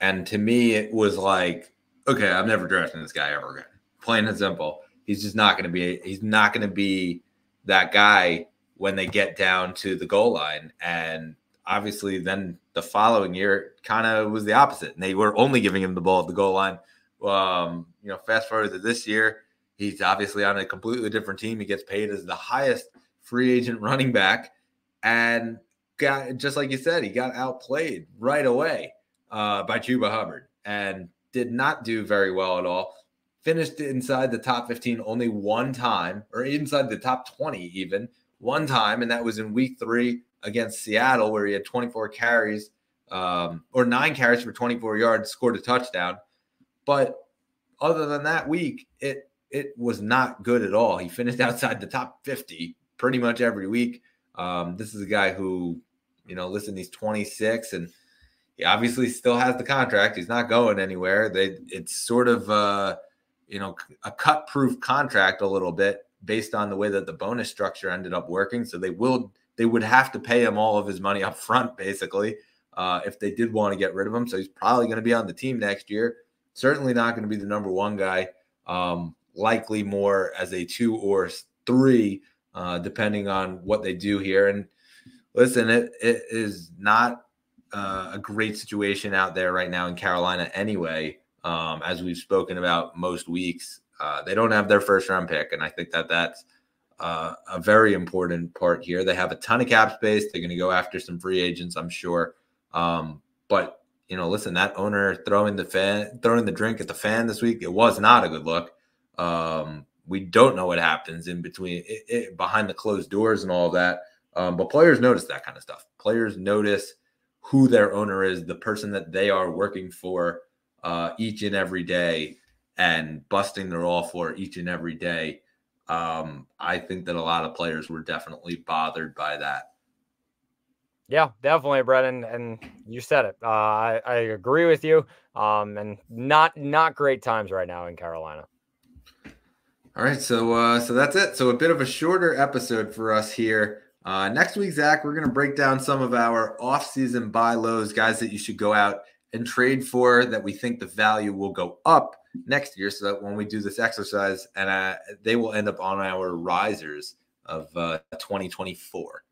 And to me, it was like, okay, I'm never drafting this guy ever again. Plain and simple. He's just not going to be. He's not going to be that guy when they get down to the goal line. And obviously, then the following year kind of was the opposite. And they were only giving him the ball at the goal line. Um, you know, fast forward to this year, he's obviously on a completely different team. He gets paid as the highest free agent running back, and got just like you said, he got outplayed right away uh, by Chuba Hubbard and did not do very well at all. Finished inside the top 15 only one time, or inside the top 20 even one time, and that was in week three against Seattle, where he had 24 carries um, or nine carries for 24 yards, scored a touchdown. But other than that week, it it was not good at all. He finished outside the top 50 pretty much every week. Um, this is a guy who, you know, listen, he's 26 and he obviously still has the contract. He's not going anywhere. They it's sort of uh, you know, a cut proof contract a little bit based on the way that the bonus structure ended up working. So they will they would have to pay him all of his money up front, basically, uh, if they did want to get rid of him. So he's probably going to be on the team next year. Certainly not going to be the number one guy. Um, likely more as a two or three, uh, depending on what they do here. And listen, it, it is not uh, a great situation out there right now in Carolina anyway. Um, as we've spoken about most weeks, uh, they don't have their first round pick, and I think that that's uh, a very important part here. They have a ton of cap space. They're going to go after some free agents, I'm sure. Um, but you know, listen, that owner throwing the fan, throwing the drink at the fan this week, it was not a good look. Um, we don't know what happens in between, it, it, behind the closed doors and all that. Um, but players notice that kind of stuff. Players notice who their owner is, the person that they are working for uh, each and every day, and busting their all for each and every day. Um, I think that a lot of players were definitely bothered by that. Yeah, definitely, Brennan. And you said it. Uh, I, I agree with you. Um, and not not great times right now in Carolina. All right, so uh, so that's it. So a bit of a shorter episode for us here. Uh, next week, Zach, we're going to break down some of our off-season buy lows, guys that you should go out and trade for that we think the value will go up next year. So that when we do this exercise, and uh, they will end up on our risers of uh, 2024.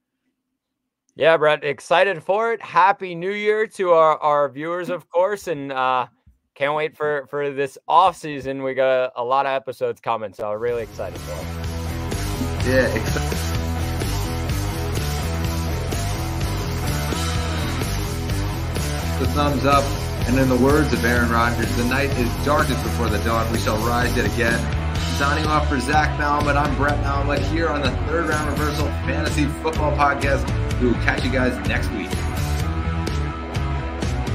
Yeah, Brett, excited for it. Happy New Year to our, our viewers, of course, and uh, can't wait for for this off season. We got a, a lot of episodes coming, so I'm really excited for it. Yeah. The thumbs up, and in the words of Aaron Rodgers, the night is darkest before the dawn. We shall rise yet again. Signing off for Zach Malamet, I'm Brett Malamet here on the Third Round Reversal Fantasy Football Podcast. We will catch you guys next week.